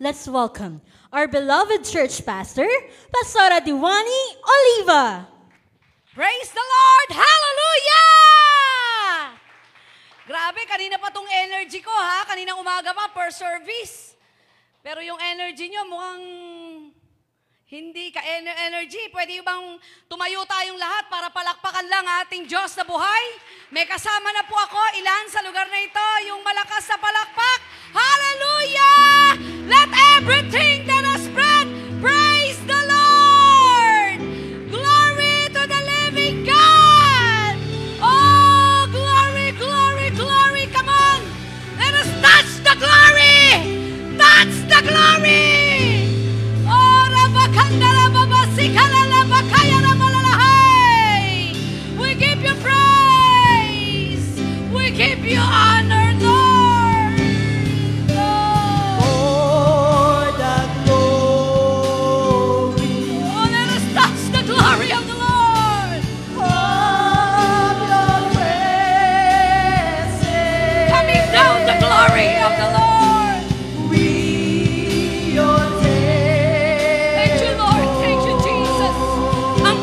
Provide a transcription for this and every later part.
let's welcome our beloved church pastor, Pastora Diwani Oliva. Praise the Lord! Hallelujah! Grabe, kanina pa tong energy ko ha. Kanina umaga pa, per service. Pero yung energy nyo mukhang hindi ka ener- energy. Pwede bang tumayo tayong lahat para palakpakan lang ating Diyos na buhay? May kasama na po ako, ilan sa lugar na ito, yung malakas sa palakpak. Hallelujah! Let everything that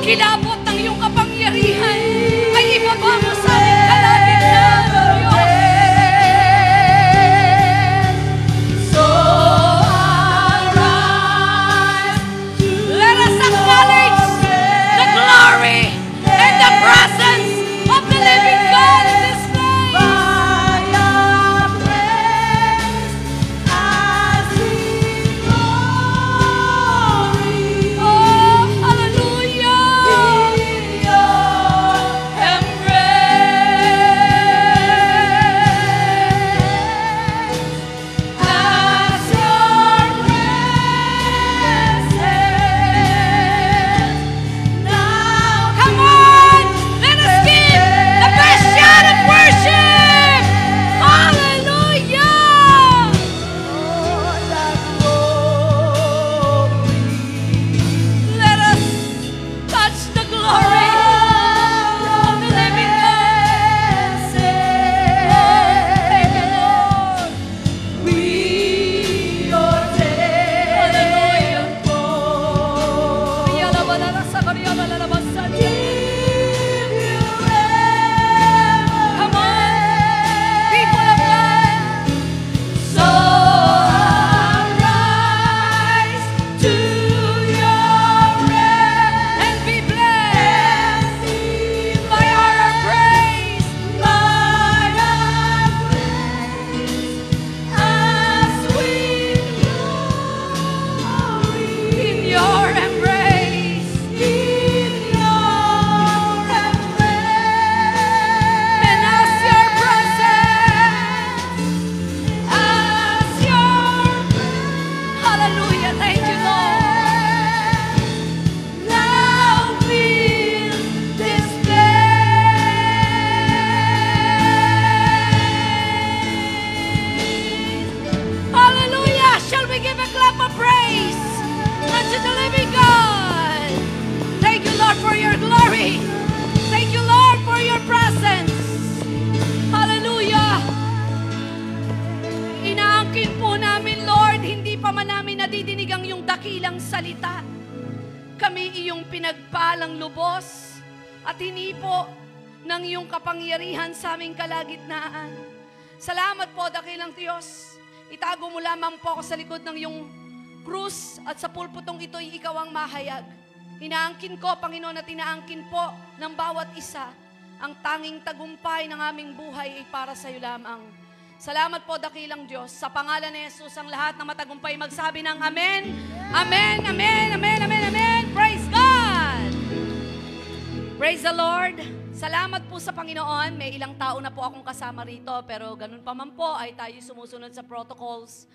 Ang kilabot Kami iyong pinagpalang lubos at hinipo ng iyong kapangyarihan sa aming kalagitnaan. Salamat po, dakilang Diyos. Itago mo lamang po ako sa likod ng iyong krus at sa pulputong ito'y ikaw ang mahayag. Inaangkin ko, Panginoon, at inaangkin po ng bawat isa ang tanging tagumpay ng aming buhay ay para sa iyo lamang. Salamat po, dakilang Diyos. Sa pangalan ni Jesus, ang lahat na matagumpay magsabi ng Amen, Amen, Amen, Amen, Amen, Amen. Praise God! Praise the Lord! Salamat po sa Panginoon. May ilang tao na po akong kasama rito, pero ganun pa man po ay tayo sumusunod sa protocols.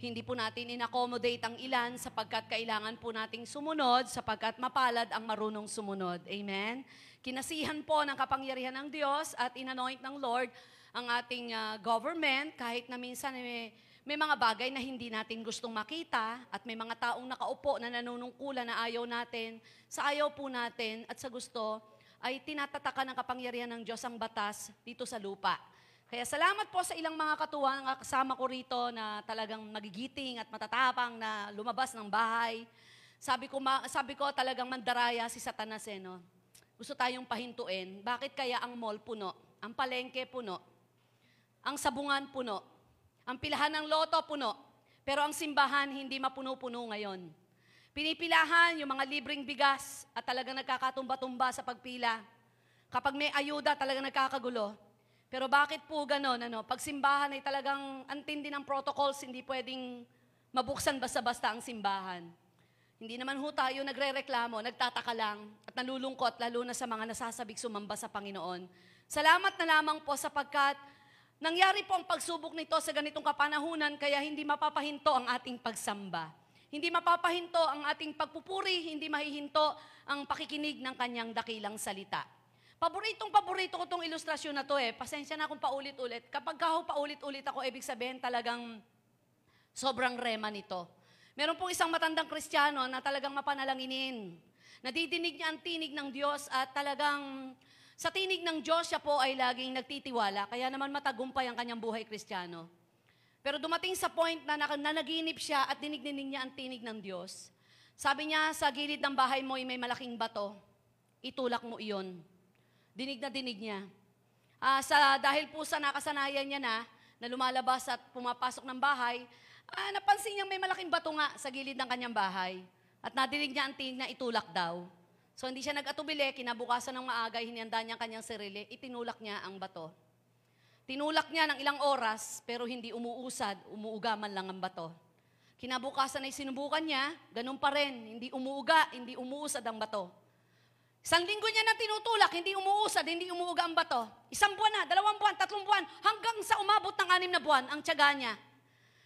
Hindi po natin in-accommodate ang ilan sapagkat kailangan po nating sumunod sapagkat mapalad ang marunong sumunod. Amen? Kinasihan po ng kapangyarihan ng Diyos at inanoint ng Lord ang ating ah, government kahit na minsan may, may mga bagay na hindi natin gustong makita at may mga taong nakaupo na nanunungkulan na ayaw natin. Sa ayaw po natin at sa gusto ay tinatatakan ng kapangyarihan ng Diyos ang batas dito sa lupa. Kaya salamat po sa ilang mga katuwang na kasama ko rito na talagang magigiting at matatapang na lumabas ng bahay. Sabi ko, sabi ko talagang mandaraya si Satanas eh, no? Gusto tayong pahintuin. Bakit kaya ang mall puno? Ang palengke puno? Ang sabungan puno? Ang pilahan ng loto puno? Pero ang simbahan hindi mapuno-puno ngayon. Pinipilahan yung mga libreng bigas at talagang nagkakatumba-tumba sa pagpila. Kapag may ayuda, talagang nagkakagulo. Pero bakit po ganon? Ano? Pag simbahan ay talagang antindi ng protocols, hindi pwedeng mabuksan basta-basta ang simbahan. Hindi naman ho tayo nagre-reklamo, nagtataka lang at nalulungkot lalo na sa mga nasasabik sumamba sa Panginoon. Salamat na lamang po sapagkat nangyari po ang pagsubok nito sa ganitong kapanahunan kaya hindi mapapahinto ang ating pagsamba. Hindi mapapahinto ang ating pagpupuri, hindi mahihinto ang pakikinig ng kanyang dakilang salita. Paboritong paborito ko tong ilustrasyon na to eh. Pasensya na kung paulit-ulit. Kapag ka ho paulit-ulit ako, ibig sabihin talagang sobrang rema nito. Meron pong isang matandang kristyano na talagang mapanalanginin. Nadidinig niya ang tinig ng Diyos at talagang sa tinig ng Diyos siya po ay laging nagtitiwala. Kaya naman matagumpay ang kanyang buhay kristyano. Pero dumating sa point na nanaginip siya at dinig-dinig niya ang tinig ng Diyos. Sabi niya, sa gilid ng bahay mo ay may malaking bato. Itulak mo iyon. Dinig na dinig niya. Ah, sa, dahil po sa nakasanayan niya na, na lumalabas at pumapasok ng bahay, ah, napansin niya may malaking bato nga sa gilid ng kanyang bahay. At nadinig niya ang tinig na itulak daw. So hindi siya nag-atubili, kinabukasan ng maaga, hinihanda niya ang kanyang sarili, itinulak niya ang bato. Tinulak niya ng ilang oras, pero hindi umuusad, umuuga man lang ang bato. Kinabukasan ay sinubukan niya, ganun pa rin, hindi umuuga, hindi umuusad ang bato. Isang linggo niya na tinutulak, hindi umuusad, hindi umuuga ang bato. Isang buwan na, dalawang buwan, tatlong buwan, hanggang sa umabot ng anim na buwan, ang tiyaga niya.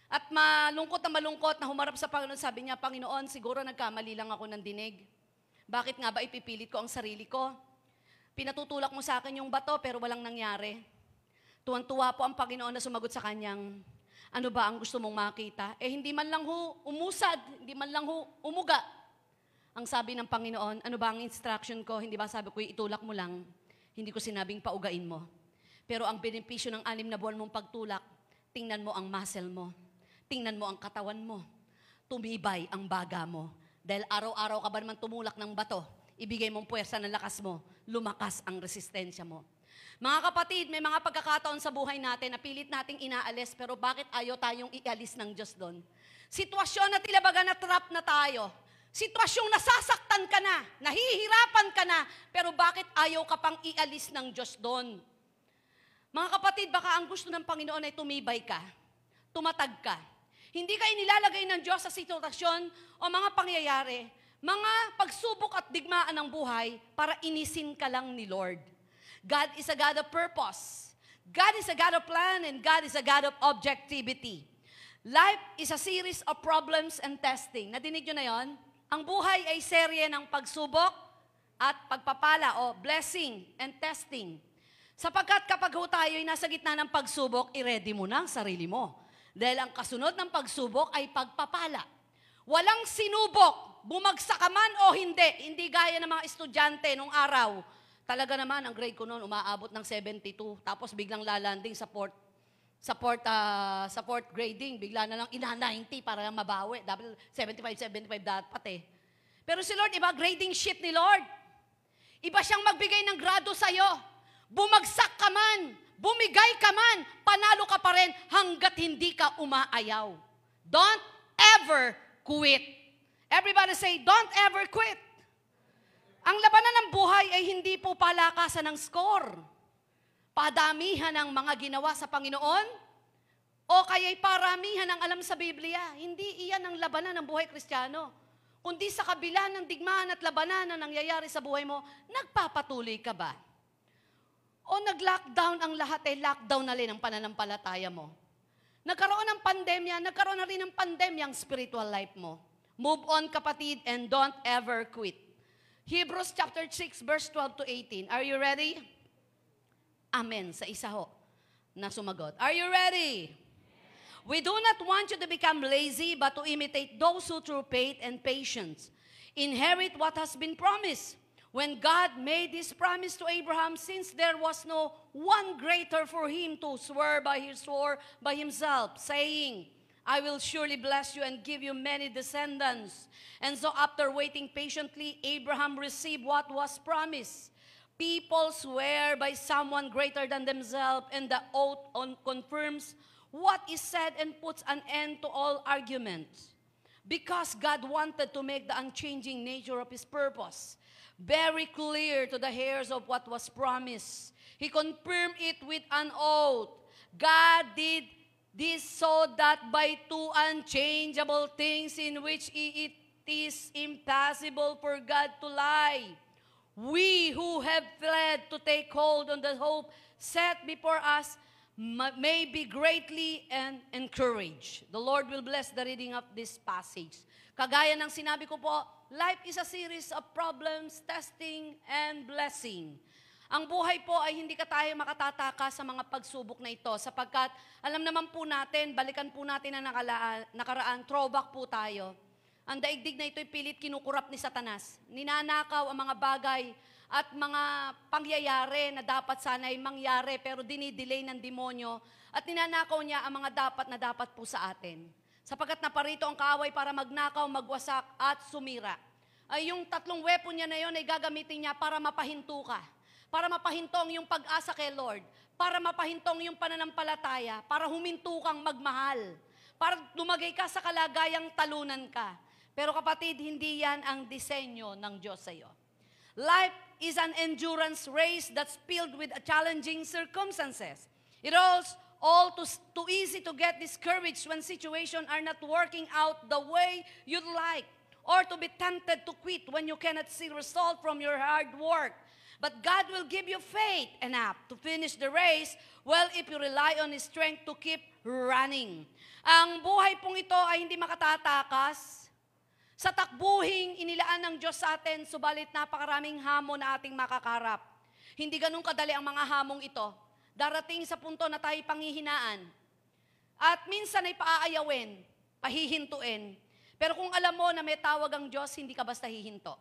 At malungkot na malungkot na humarap sa Panginoon, sabi niya, Panginoon, siguro nagkamali lang ako ng dinig. Bakit nga ba ipipilit ko ang sarili ko? Pinatutulak mo sa akin yung bato, pero walang nangyari. Tuwan-tuwa po ang Panginoon na sumagot sa kanyang, ano ba ang gusto mong makita? Eh, hindi man lang ho umusad, hindi man lang ho umuga. Ang sabi ng Panginoon, ano ba ang instruction ko? Hindi ba sabi ko, itulak mo lang. Hindi ko sinabing paugain mo. Pero ang benepisyo ng anim na buwan mong pagtulak, tingnan mo ang muscle mo. Tingnan mo ang katawan mo. Tumibay ang baga mo. Dahil araw-araw ka ba naman tumulak ng bato, ibigay mong puwersa ng lakas mo, lumakas ang resistensya mo. Mga kapatid, may mga pagkakataon sa buhay natin na pilit nating inaalis, pero bakit ayaw tayong ialis ng Diyos doon? Sitwasyon na tilabaga na trap na tayo. Sitwasyong nasasaktan ka na, nahihirapan ka na, pero bakit ayaw ka pang ialis ng Diyos doon? Mga kapatid, baka ang gusto ng Panginoon ay tumibay ka, tumatag ka. Hindi ka inilalagay ng Diyos sa sitwasyon o mga pangyayari, mga pagsubok at digmaan ng buhay para inisin ka lang ni Lord. God is a God of purpose. God is a God of plan and God is a God of objectivity. Life is a series of problems and testing. Nadinig nyo na yon? Ang buhay ay serye ng pagsubok at pagpapala o blessing and testing. Sapagkat kapag ho tayo ay nasa gitna ng pagsubok, i-ready mo na ang sarili mo. Dahil ang kasunod ng pagsubok ay pagpapala. Walang sinubok, bumagsak ka man o hindi. Hindi gaya ng mga estudyante nung araw. Talaga naman, ang grade ko noon, umaabot ng 72. Tapos biglang lalanding sa fourth, sa fourth, ah, sa fourth grading. Bigla na lang ina 90 para lang mabawi. Dapat 75, 75 dapat eh. Pero si Lord, iba grading sheet ni Lord. Iba siyang magbigay ng grado sa'yo. Bumagsak ka man, bumigay ka man, panalo ka pa rin hanggat hindi ka umaayaw. Don't ever quit. Everybody say, don't ever quit. Ang labanan ng buhay ay hindi po palakasan ng score. Padamihan ng mga ginawa sa Panginoon o kaya'y paramihan ng alam sa Biblia. Hindi iyan ang labanan ng buhay kristyano. Kundi sa kabila ng digmaan at labanan na nangyayari sa buhay mo, nagpapatuloy ka ba? O nag-lockdown ang lahat, eh lockdown na rin ang pananampalataya mo? Nagkaroon ng pandemya, nagkaroon na rin ng pandemya ang spiritual life mo. Move on kapatid and don't ever quit. Hebrews chapter 6 verse 12 to 18. Are you ready? Amen sa isa ho na sumagot. Are you ready? We do not want you to become lazy, but to imitate those who through faith and patience inherit what has been promised. When God made this promise to Abraham, since there was no one greater for him to swear by his sword by himself, saying, I will surely bless you and give you many descendants. And so after waiting patiently, Abraham received what was promised. People swear by someone greater than themselves, and the oath on confirms what is said and puts an end to all arguments. Because God wanted to make the unchanging nature of His purpose very clear to the heirs of what was promised. He confirmed it with an oath. God did this so that by two unchangeable things in which it is impossible for God to lie, we who have fled to take hold on the hope set before us ma- may be greatly and encouraged. The Lord will bless the reading of this passage. Kagaya ng sinabi ko po, life is a series of problems, testing, and blessing. Ang buhay po ay hindi ka tayo makatataka sa mga pagsubok na ito sapagkat alam naman po natin, balikan po natin ang nakalaan, nakaraan, throwback po tayo. Ang daigdig na ito'y pilit kinukurap ni Satanas. Ninanakaw ang mga bagay at mga pangyayari na dapat sana'y mangyari pero dinidelay ng demonyo at ninanakaw niya ang mga dapat na dapat po sa atin. Sapagkat naparito ang kaaway para magnakaw, magwasak at sumira. Ay yung tatlong weapon niya na yon ay gagamitin niya para mapahinto ka. Para mapahintong yung pag-asa kay Lord. Para mapahintong yung pananampalataya. Para huminto kang magmahal. Para lumagay ka sa kalagayang talunan ka. Pero kapatid, hindi yan ang disenyo ng Diyos sa iyo. Life is an endurance race that's filled with challenging circumstances. It is all too, too easy to get discouraged when situations are not working out the way you'd like, or to be tempted to quit when you cannot see result from your hard work. But God will give you faith enough to finish the race well if you rely on His strength to keep running. Ang buhay pong ito ay hindi makatatakas sa takbuhing inilaan ng Diyos sa atin, subalit napakaraming hamon na ating makakarap. Hindi ganun kadali ang mga hamong ito. Darating sa punto na tayo panghihinaan. At minsan ay paaayawin, pahihintuin. Pero kung alam mo na may tawag ang Diyos, hindi ka basta hihinto.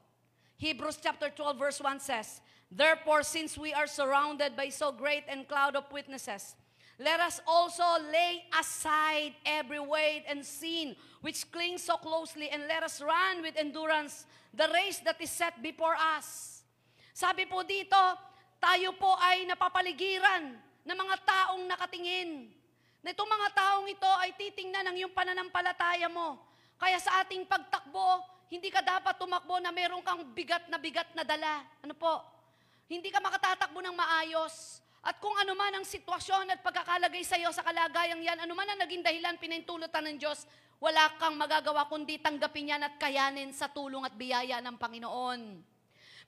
Hebrews chapter 12 verse 1 says, Therefore, since we are surrounded by so great and cloud of witnesses, let us also lay aside every weight and sin which clings so closely, and let us run with endurance the race that is set before us. Sabi po dito, tayo po ay napapaligiran ng mga taong nakatingin. Na itong mga taong ito ay titingnan ng iyong pananampalataya mo. Kaya sa ating pagtakbo, hindi ka dapat tumakbo na meron kang bigat na bigat na dala. Ano po? Hindi ka makatatakbo ng maayos. At kung ano man ang sitwasyon at pagkakalagay sa iyo sa kalagayang yan, ano man ang naging dahilan pinintulutan ng Diyos, wala kang magagawa kundi tanggapin yan at kayanin sa tulong at biyaya ng Panginoon.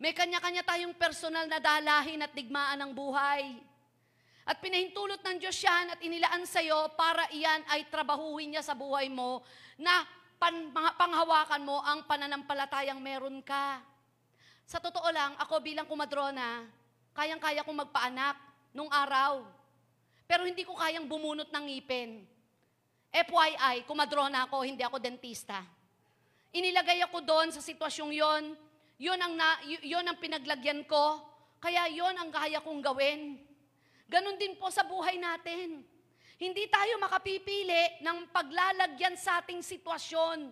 May kanya-kanya tayong personal na dalahin at digmaan ng buhay. At pinahintulot ng Diyos yan at inilaan sa iyo para iyan ay trabahuhin niya sa buhay mo na pan, panghawakan mo ang pananampalatayang meron ka. Sa totoo lang, ako bilang kumadrona, kayang-kaya kong magpaanak nung araw. Pero hindi ko kayang bumunot ng ngipin. FYI, kumadrona ako, hindi ako dentista. Inilagay ako doon sa sitwasyong yon. Yon ang, na, yon ang pinaglagyan ko. Kaya yon ang kaya kong gawin. Ganon din po sa buhay natin. Hindi tayo makapipili ng paglalagyan sa ating sitwasyon.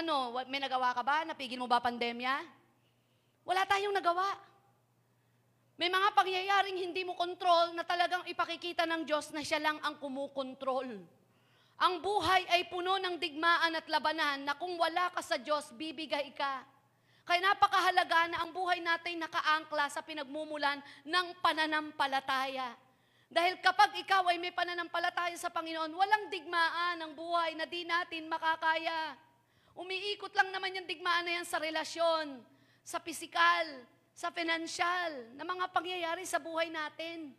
Ano, may nagawa ka ba? Napigil mo ba pandemya? Wala tayong nagawa. May mga pangyayaring hindi mo kontrol na talagang ipakikita ng Diyos na siya lang ang kumukontrol. Ang buhay ay puno ng digmaan at labanan na kung wala ka sa Diyos, bibigay ka. Kaya napakahalaga na ang buhay natin nakaangkla sa pinagmumulan ng pananampalataya. Dahil kapag ikaw ay may pananampalataya sa Panginoon, walang digmaan ang buhay na di natin makakaya. Umiikot lang naman yung digmaan na yan sa relasyon, sa pisikal, sa financial, na mga pangyayari sa buhay natin.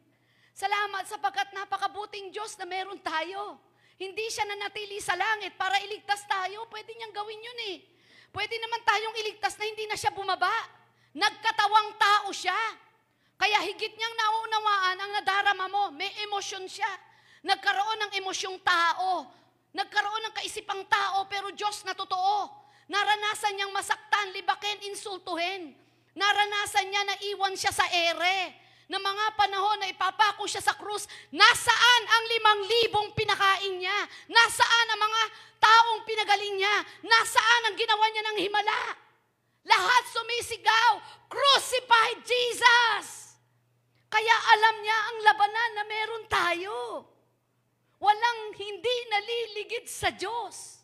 Salamat sapagkat napakabuting Diyos na meron tayo. Hindi siya nanatili sa langit para iligtas tayo. Pwede niyang gawin yun eh. Pwede naman tayong iligtas na hindi na siya bumaba. Nagkatawang tao siya. Kaya higit niyang nauunawaan ang nadarama mo. May emosyon siya. Nagkaroon ng emosyong tao. Nagkaroon ng kaisipang tao pero Diyos na totoo. Naranasan niyang masaktan, libakin, insultuhin. Naranasan niya na iwan siya sa ere. Na mga panahon na ipapako siya sa krus, nasaan ang limang libong pinakain niya? Nasaan ang mga taong pinagaling niya? Nasaan ang ginawa niya ng himala? Lahat sumisigaw, crucified Jesus! Kaya alam niya ang labanan na meron tayo. Walang hindi naliligid sa Diyos.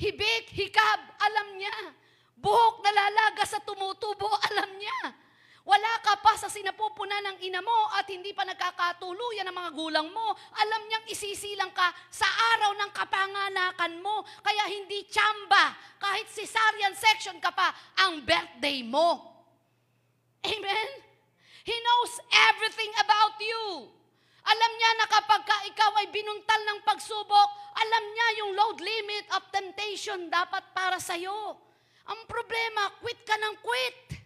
Hibik, hikab, alam niya. Buhok nalalaga sa tumutubo, alam niya. Wala ka pa sa sinapupuna ng ina mo at hindi pa nagkakatuluyan ng mga gulang mo. Alam niyang isisilang ka sa araw ng kapanganakan mo. Kaya hindi tsamba, kahit cesarean section ka pa, ang birthday mo. Amen? He knows everything about you. Alam niya na kapag ka ikaw ay binuntal ng pagsubok, alam niya yung load limit of temptation dapat para sa'yo. Ang problema, quit ka ng quit.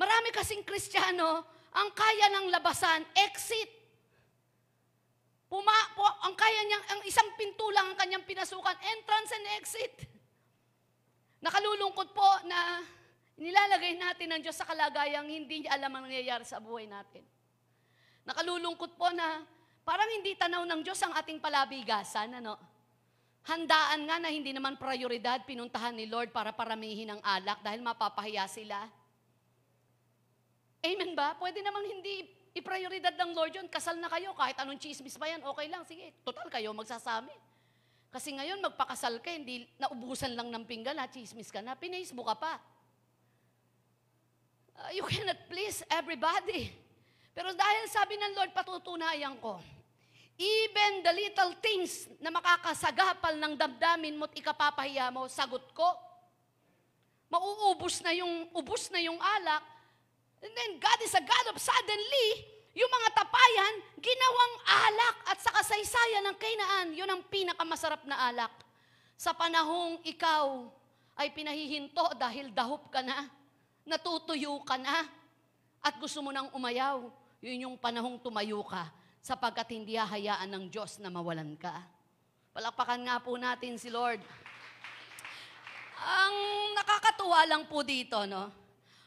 Marami kasing kristyano, ang kaya ng labasan, exit. Puma, po, ang kaya niyang, ang isang pinto lang ang kanyang pinasukan, entrance and exit. Nakalulungkot po na nilalagay natin ng Diyos sa kalagayang hindi niya alam ang nangyayari sa buhay natin. Nakalulungkot po na parang hindi tanaw ng Diyos ang ating palabigasan, ano? Handaan nga na hindi naman prioridad pinuntahan ni Lord para paramihin ang alak dahil mapapahiya sila. Amen ba? Pwede namang hindi i-prioridad ng Lord yun. Kasal na kayo, kahit anong chismis pa yan, okay lang. Sige, total kayo magsasami. Kasi ngayon, magpakasal ka, hindi naubusan lang ng pinggan, ha, chismis ka na, pinaisbo ka pa. Uh, you cannot please everybody. Pero dahil sabi ng Lord, patutunayan ko, even the little things na makakasagapal ng damdamin mo't ikapapahiya mo, sagot ko. Mauubos na yung, ubos na yung alak, And then God is a God of suddenly, yung mga tapayan, ginawang alak at sa kasaysayan ng Kainaan, yun ang pinakamasarap na alak. Sa panahong ikaw ay pinahihinto dahil dahop ka na, natutuyo ka na, at gusto mo nang umayaw, yun yung panahong tumayo ka, sapagkat hindi hahayaan ng Diyos na mawalan ka. Palakpakan nga po natin si Lord. Ang nakakatuwa lang po dito, no?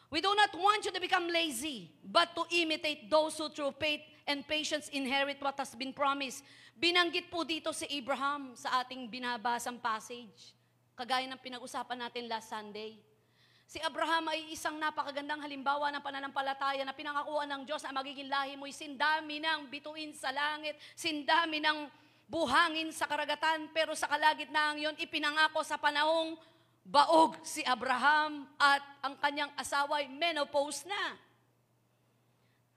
We do not want you to become lazy, but to imitate those who through faith and patience inherit what has been promised. Binanggit po dito si Abraham sa ating binabasang passage. Kagaya ng pinag-usapan natin last Sunday. Si Abraham ay isang napakagandang halimbawa ng pananampalataya na pinangakuan ng Diyos na magiging lahi mo'y sindami ng bituin sa langit, sindami ng buhangin sa karagatan, pero sa kalagitnaan yon ipinangako sa panahong baog si Abraham at ang kanyang asawa ay menopause na.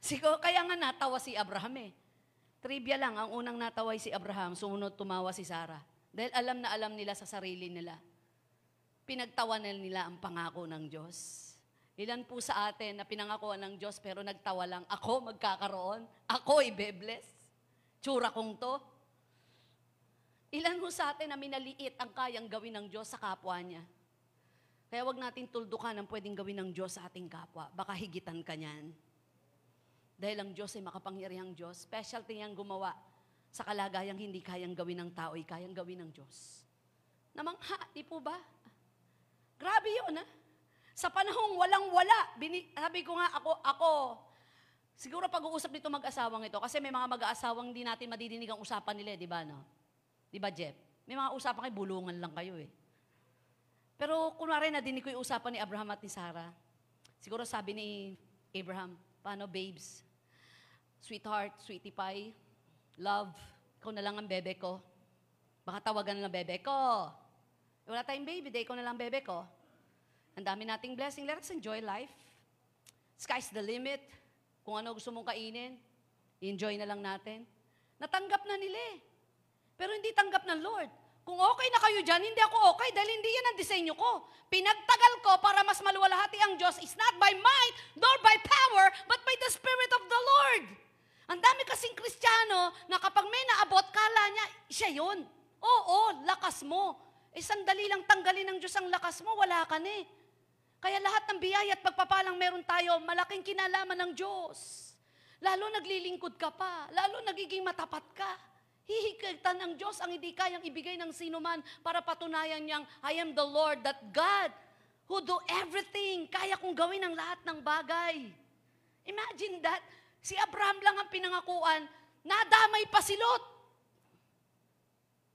Siguro, kaya nga natawa si Abraham eh. Trivia lang, ang unang natawa si Abraham, sumunod tumawa si Sarah. Dahil alam na alam nila sa sarili nila. Pinagtawanan nila ang pangako ng Diyos. Ilan po sa atin na pinangakuan ng Diyos pero nagtawa lang, ako magkakaroon, ako ibebless. Tsura kong to. Ilan mo sa atin na minaliit ang kayang gawin ng Diyos sa kapwa niya? Kaya wag natin tuldukan ang pwedeng gawin ng Diyos sa ating kapwa. Baka higitan ka niyan. Dahil ang Diyos ay makapangyarihang Diyos. Specialty niyang gumawa sa kalagayang hindi kayang gawin ng tao, ay kayang gawin ng Diyos. Namangha, di po ba? Grabe yun, ha? Sa panahong walang-wala, bini, sabi ko nga, ako, ako, siguro pag-uusap nito mag-asawang ito, kasi may mga mag-aasawang hindi natin madidinig ang usapan nila, eh, di ba, no? Di ba, Jeff? May mga usapan kayo, bulungan lang kayo, eh. Pero kunwari nadinig ko yung usapan ni Abraham at ni Sarah. Siguro sabi ni Abraham, paano babes? Sweetheart, sweetie pie, love, ikaw na lang ang bebe ko. Baka tawagan na lang bebe ko. Eh, wala tayong baby, day ikaw na lang bebe ko. Ang dami nating blessing. Let's enjoy life. Sky's the limit. Kung ano gusto mong kainin, enjoy na lang natin. Natanggap na nila eh. Pero hindi tanggap ng Lord. Kung okay na kayo dyan, hindi ako okay dahil hindi yan ang disenyo ko. Pinagtagal ko para mas maluwalhati ang Diyos is not by might nor by power, but by the Spirit of the Lord. Ang dami kasing Kristiyano na kapag may naabot, kala niya, siya yun. Oo, lakas mo. Eh, sandali lang tanggalin ng Diyos ang lakas mo, wala ka na eh. Kaya lahat ng biyaya at pagpapalang meron tayo, malaking kinalaman ng Diyos. Lalo naglilingkod ka pa, lalo nagiging matapat ka. Hihigtan ng Diyos ang hindi kayang ibigay ng sino man para patunayan niyang, I am the Lord, that God who do everything. Kaya kong gawin ang lahat ng bagay. Imagine that. Si Abraham lang ang pinangakuan, nadamay pa si Lot.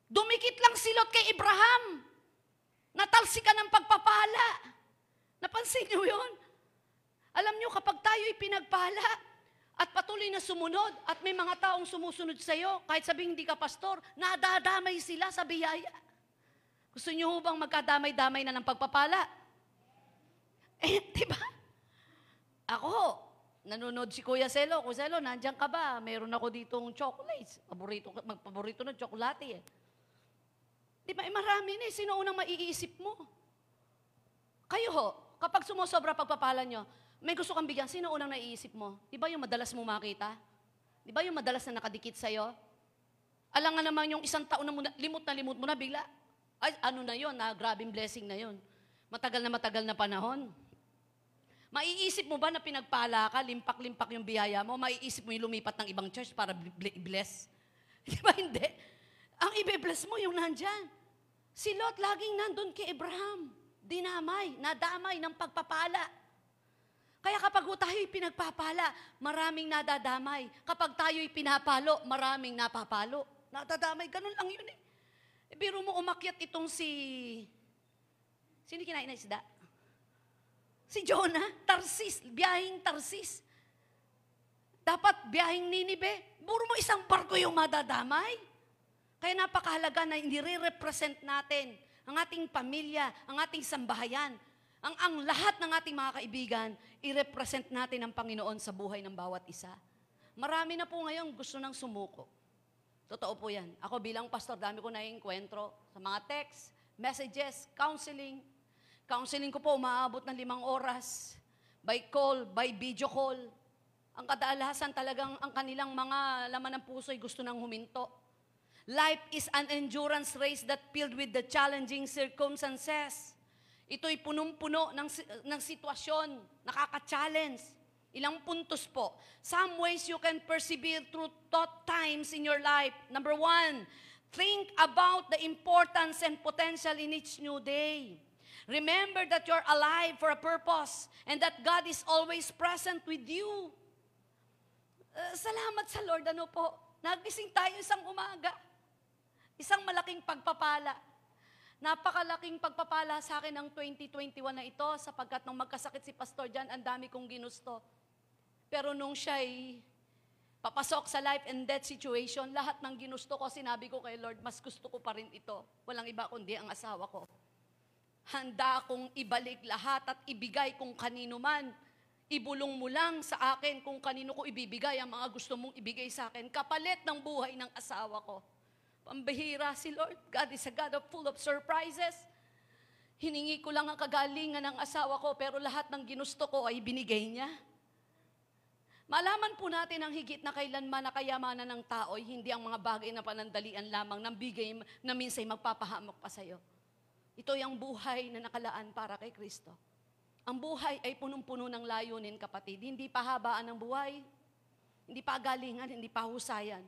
Dumikit lang si Lot kay Abraham. Natalsikan ng pagpapala. Napansin niyo yun? Alam niyo, kapag tayo'y pinagpala at patuloy na sumunod at may mga taong sumusunod sa iyo, kahit sabihin hindi ka pastor, nadadamay sila sa biyaya. Gusto niyo bang magkadamay-damay na ng pagpapala? Eh, di ba? Ako, nanonood si Kuya Selo. Kuya Selo, nandiyan ka ba? Meron ako ditong chocolates. Paborito, magpaborito ng tsokolate eh. Di ba, eh, marami na eh. Sino unang maiisip mo? Kayo ho, kapag sumusobra pagpapala nyo, may gusto kang bigyan, sino unang naiisip mo? Di ba yung madalas mo makita? Di ba yung madalas na nakadikit sa'yo? Alam nga naman yung isang taon na muna, limot na limot mo na bigla. Ay, ano na yon na grabing blessing na yon. Matagal na matagal na panahon. Maiisip mo ba na pinagpala ka, limpak-limpak yung biyaya mo, maiisip mo yung lumipat ng ibang church para bl- bless? Di ba hindi? Ang ibe-bless mo yung nandyan. Si Lot laging nandun kay Abraham. Dinamay, nadamay ng pagpapala. Kaya kapag tayo'y pinagpapala, maraming nadadamay. Kapag tayo'y pinapalo, maraming napapalo. Nadadamay, ganun lang yun eh. E, biro mo umakyat itong si... Sino kinain na isda? Si Jonah, Tarsis, biyahing Tarsis. Dapat biyahing Ninibe, buro mo isang barko yung madadamay. Kaya napakahalaga na hindi represent natin ang ating pamilya, ang ating sambahayan, ang, ang lahat ng ating mga kaibigan, i-represent natin ang Panginoon sa buhay ng bawat isa. Marami na po ngayon gusto nang sumuko. Totoo po yan. Ako bilang pastor, dami ko na enkwentro sa mga text, messages, counseling. Counseling ko po, umaabot ng limang oras. By call, by video call. Ang kadalasan talagang ang kanilang mga laman ng puso ay gusto nang huminto. Life is an endurance race that filled with the challenging circumstances. Ito'y punong-puno ng, ng sitwasyon, nakaka-challenge. Ilang puntos po. Some ways you can persevere through tough times in your life. Number one, think about the importance and potential in each new day. Remember that you're alive for a purpose and that God is always present with you. Uh, salamat sa Lord, ano po. Nagising tayo isang umaga. Isang malaking pagpapala. Napakalaking pagpapala sa akin ng 2021 na ito sapagkat nung magkasakit si Pastor Jan, ang dami kong ginusto. Pero nung siya'y papasok sa life and death situation, lahat ng ginusto ko, sinabi ko kay Lord, mas gusto ko pa rin ito. Walang iba kundi ang asawa ko. Handa akong ibalik lahat at ibigay kung kanino man. Ibulong mo lang sa akin kung kanino ko ibibigay ang mga gusto mong ibigay sa akin. Kapalit ng buhay ng asawa ko. Pambihira si Lord. God is a God of full of surprises. Hiningi ko lang ang kagalingan ng asawa ko, pero lahat ng ginusto ko ay binigay niya. Malaman po natin ang higit na kailanman na kayamanan ng tao hindi ang mga bagay na panandalian lamang ng bigay na minsay magpapahamak pa sa'yo. Ito yung buhay na nakalaan para kay Kristo. Ang buhay ay punong-puno ng layunin, kapatid. Hindi pahabaan ng buhay, hindi pa galingan, hindi pa husayan,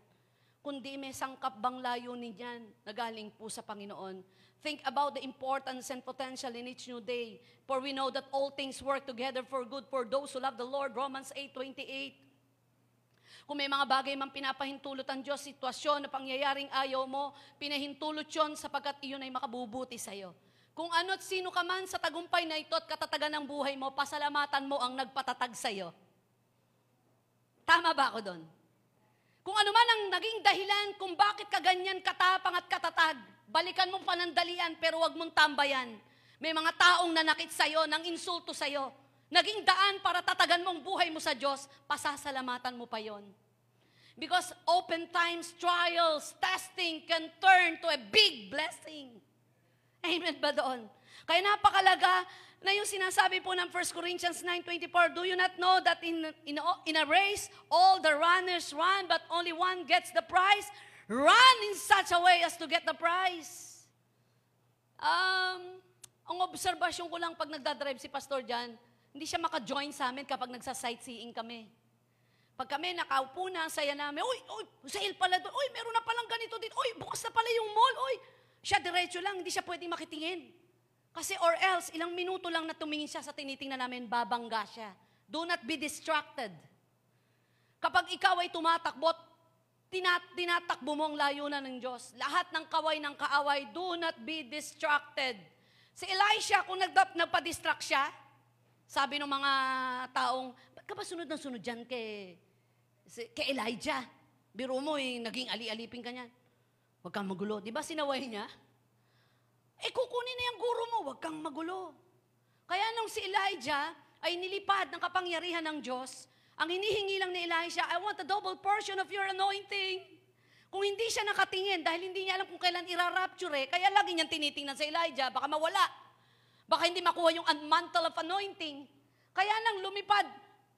kundi may sangkap bang layunin yan na galing po sa Panginoon. Think about the importance and potential in each new day. For we know that all things work together for good for those who love the Lord. Romans 8.28 Kung may mga bagay man pinapahintulot ang Diyos, sitwasyon na pangyayaring ayaw mo, pinahintulot yon sapagkat iyon ay makabubuti sa'yo. Kung ano't sino ka man sa tagumpay na ito at katatagan ng buhay mo, pasalamatan mo ang nagpatatag sa'yo. Tama ba ako doon? Kung ano man ang naging dahilan kung bakit ka ganyan katapang at katatag, balikan mong panandalian pero wag mong tambayan. May mga taong nanakit sa'yo, nang insulto sa'yo, naging daan para tatagan mong buhay mo sa Diyos, pasasalamatan mo pa yon. Because open times, trials, testing can turn to a big blessing. Amen ba doon? Kaya napakalaga na yung sinasabi po ng 1 Corinthians 9.24, Do you not know that in, in, in a race, all the runners run, but only one gets the prize? run in such a way as to get the prize. Um, ang obserbasyon ko lang pag nagdadrive si Pastor Jan, hindi siya maka-join sa amin kapag nagsa-sightseeing kami. Pag kami nakaupo na, saya namin, uy, uy, sale pala doon, uy, meron na palang ganito dito, uy, bukas na pala yung mall, uy. Siya diretso lang, hindi siya pwedeng makitingin. Kasi or else, ilang minuto lang na tumingin siya sa tinitingnan namin, babangga siya. Do not be distracted. Kapag ikaw ay tumatakbo, tinat tinatakbo mo ang layunan ng Diyos. Lahat ng kaway ng kaaway, do not be distracted. Si Elisha, kung nagda- nagpa-distract siya, sabi ng mga taong, ba't ka ba sunod na sunod dyan kay, kay Elijah? Biro mo, eh, naging ali-alipin ka niyan. Huwag kang magulo. Di ba sinaway niya? Eh, kukunin na yung guro mo, huwag kang magulo. Kaya nung si Elijah ay nilipad ng kapangyarihan ng Diyos, ang hinihingi lang ni Elijah, I want a double portion of your anointing. Kung hindi siya nakatingin, dahil hindi niya alam kung kailan ira-rapture eh, kaya lagi niyang tinitingnan sa Elijah, baka mawala. Baka hindi makuha yung un- mantle of anointing. Kaya nang lumipad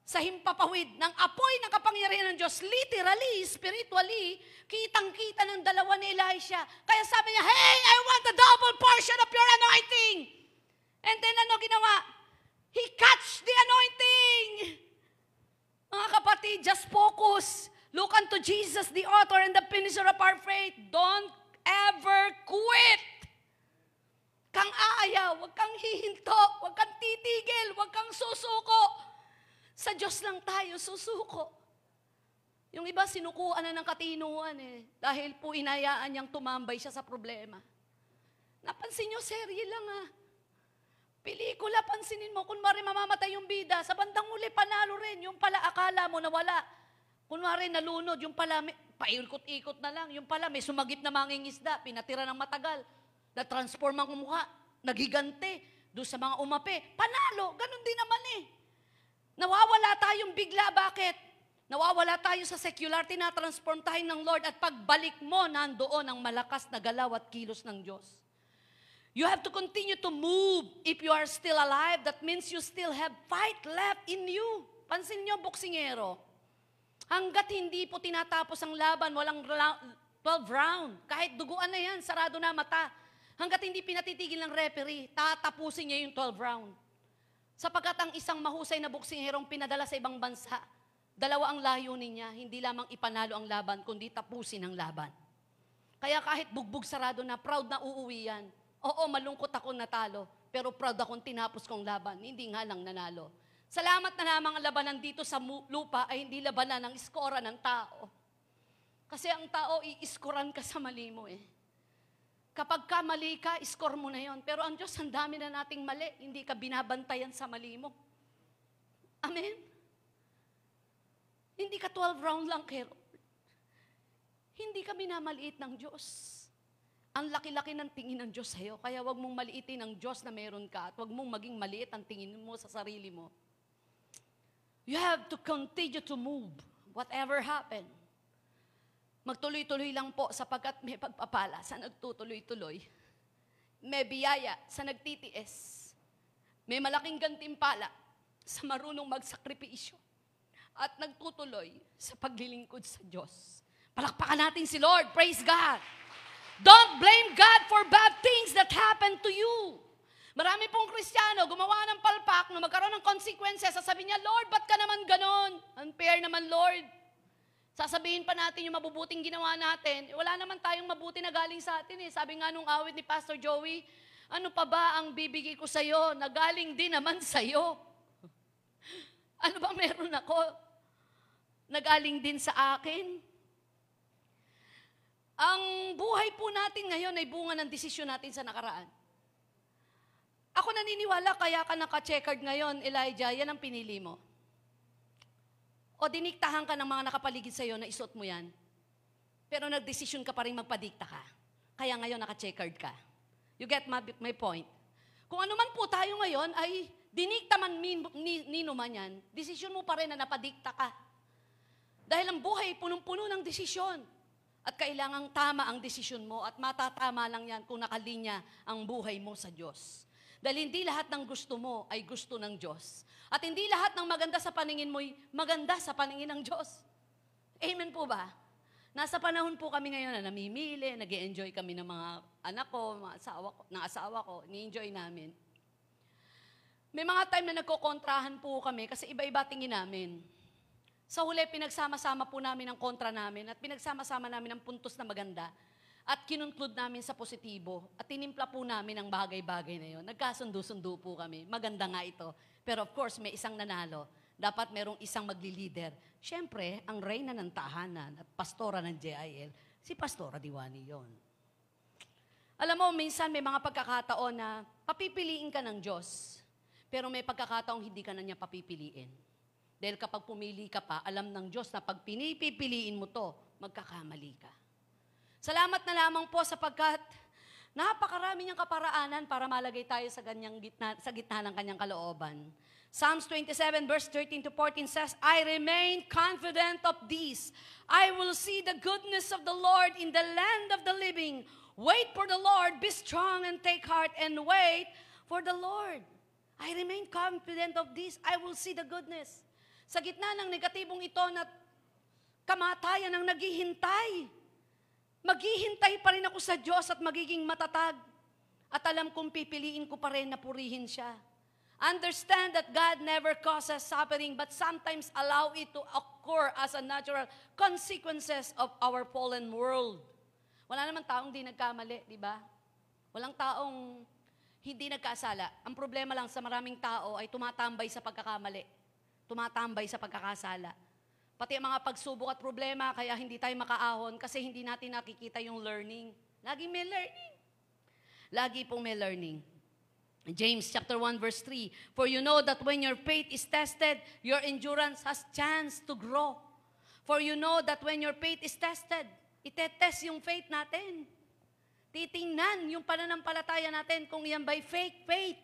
sa himpapawid ng apoy ng kapangyarihan ng Diyos, literally, spiritually, kitang-kita ng dalawa ni Elisha. Kaya sabi niya, Hey, I want a double portion of your anointing. And then ano ginawa? He catch the anointing. Mga kapatid, just focus. Look unto Jesus, the author and the finisher of our faith. Don't ever quit. Kang aayaw, huwag kang hihinto, huwag kang titigil, huwag kang susuko. Sa Diyos lang tayo susuko. Yung iba sinukuan na ng katinuan eh. Dahil po inayaan niyang tumambay siya sa problema. Napansin niyo, serye lang ah. Pelikula, pansinin mo, kunwari mamamatay yung bida, sa bandang uli, panalo rin. Yung pala, akala mo nawala. Kunwari, nalunod, yung pala, may, paikot-ikot na lang. Yung pala, may sumagip na mangingisda, pinatira ng matagal. Na-transform ang mukha, nagigante, doon sa mga umape. Panalo, ganun din naman eh. Nawawala tayong bigla, bakit? Nawawala tayo sa secular, tinatransform tayo ng Lord at pagbalik mo, nandoon ang malakas na galaw at kilos ng Diyos. You have to continue to move. If you are still alive, that means you still have fight left in you. Pansin nyo, boksingero. Hanggat hindi po tinatapos ang laban, walang ra- 12 round. Kahit duguan na yan, sarado na mata. Hanggat hindi pinatitigil ng referee, tatapusin niya yung 12 round. Sapagkat ang isang mahusay na boksingerong pinadala sa ibang bansa, dalawa ang layunin niya, hindi lamang ipanalo ang laban, kundi tapusin ang laban. Kaya kahit bugbog sarado na, proud na uuwi yan. Oo, malungkot ako natalo, pero proud akong tinapos kong laban, hindi nga lang nanalo. Salamat na lamang ang labanan dito sa lupa ay hindi labanan ng iskora ng tao. Kasi ang tao, iiskoran ka sa mali mo eh. Kapag ka mali ka, iskor mo na yon. Pero ang Diyos, ang dami na nating mali. Hindi ka binabantayan sa mali mo. Amen? Hindi ka 12 round lang kay. Hindi ka minamaliit ng Diyos. Ang laki-laki ng tingin ng Diyos sa'yo. Kaya wag mong maliitin ang Diyos na meron ka at wag mong maging maliit ang tingin mo sa sarili mo. You have to continue to move whatever happen. Magtuloy-tuloy lang po sapagkat may pagpapala sa nagtutuloy-tuloy. May biyaya sa nagtitiis. May malaking gantimpala sa marunong magsakripisyo at nagtutuloy sa paglilingkod sa Diyos. Palakpakan natin si Lord. Praise God. Don't blame God for bad things that happen to you. Marami pong Kristiyano gumawa ng palpak na magkaroon ng consequences. Sasabihin niya, Lord, ba't ka naman ganon? Unfair naman, Lord. Sasabihin pa natin yung mabubuting ginawa natin. Wala naman tayong mabuti na galing sa atin eh. Sabi nga nung awit ni Pastor Joey, ano pa ba ang bibigay ko sa'yo na galing din naman sa'yo? Ano ba meron ako? Nagaling din sa akin? Ang buhay po natin ngayon ay bunga ng desisyon natin sa nakaraan. Ako naniniwala kaya ka naka-checkered ngayon, Elijah, yan ang pinili mo. O diniktahan ka ng mga nakapaligid sa'yo na isuot mo yan. Pero nagdesisyon ka pa rin magpadikta ka. Kaya ngayon naka-checkered ka. You get my, my point? Kung ano man po tayo ngayon ay dinikta man min, ni, nino man yan, desisyon mo pa rin na napadikta ka. Dahil ang buhay punong-puno ng desisyon. At kailangang tama ang desisyon mo at matatama lang yan kung nakalinya ang buhay mo sa Diyos. Dahil hindi lahat ng gusto mo ay gusto ng Diyos. At hindi lahat ng maganda sa paningin mo ay maganda sa paningin ng Diyos. Amen po ba? Nasa panahon po kami ngayon na namimili, nag enjoy kami ng mga anak ko, mga asawa ko, ng asawa ko, ni-enjoy namin. May mga time na nagkokontrahan po kami kasi iba-iba tingin namin. Sa huli, pinagsama-sama po namin ang kontra namin at pinagsama-sama namin ang puntos na maganda at kinunclude namin sa positibo at tinimpla po namin ang bagay-bagay na yon. Nagkasundo-sundo po kami. Maganda nga ito. Pero of course, may isang nanalo. Dapat merong isang magli-leader. Siyempre, ang reyna ng tahanan at pastora ng JIL, si Pastora Diwani yon. Alam mo, minsan may mga pagkakataon na papipiliin ka ng Diyos. Pero may pagkakataong hindi ka na niya papipiliin. Dahil kapag pumili ka pa, alam ng Diyos na pag pinipipiliin mo to, magkakamali ka. Salamat na lamang po sapagkat napakarami niyang kaparaanan para malagay tayo sa, ganyang gitna, sa gitna ng kanyang kalooban. Psalms 27 verse 13 to 14 says, I remain confident of this. I will see the goodness of the Lord in the land of the living. Wait for the Lord, be strong and take heart and wait for the Lord. I remain confident of this. I will see the goodness. Sa gitna ng negatibong ito na kamatayan ang naghihintay, maghihintay pa rin ako sa Diyos at magiging matatag. At alam kong pipiliin ko pa rin na purihin siya. Understand that God never causes suffering but sometimes allow it to occur as a natural consequences of our fallen world. Wala naman taong di nagkamali, di ba? Walang taong hindi nagkasala. Ang problema lang sa maraming tao ay tumatambay sa pagkakamali. Tumatambay sa pagkakasala. Pati ang mga pagsubok at problema, kaya hindi tayo makaahon kasi hindi natin nakikita yung learning. Lagi may learning. Lagi pong may learning. James chapter 1 verse 3, For you know that when your faith is tested, your endurance has chance to grow. For you know that when your faith is tested, itetest yung faith natin. Titingnan yung pananampalataya natin kung yan by fake faith.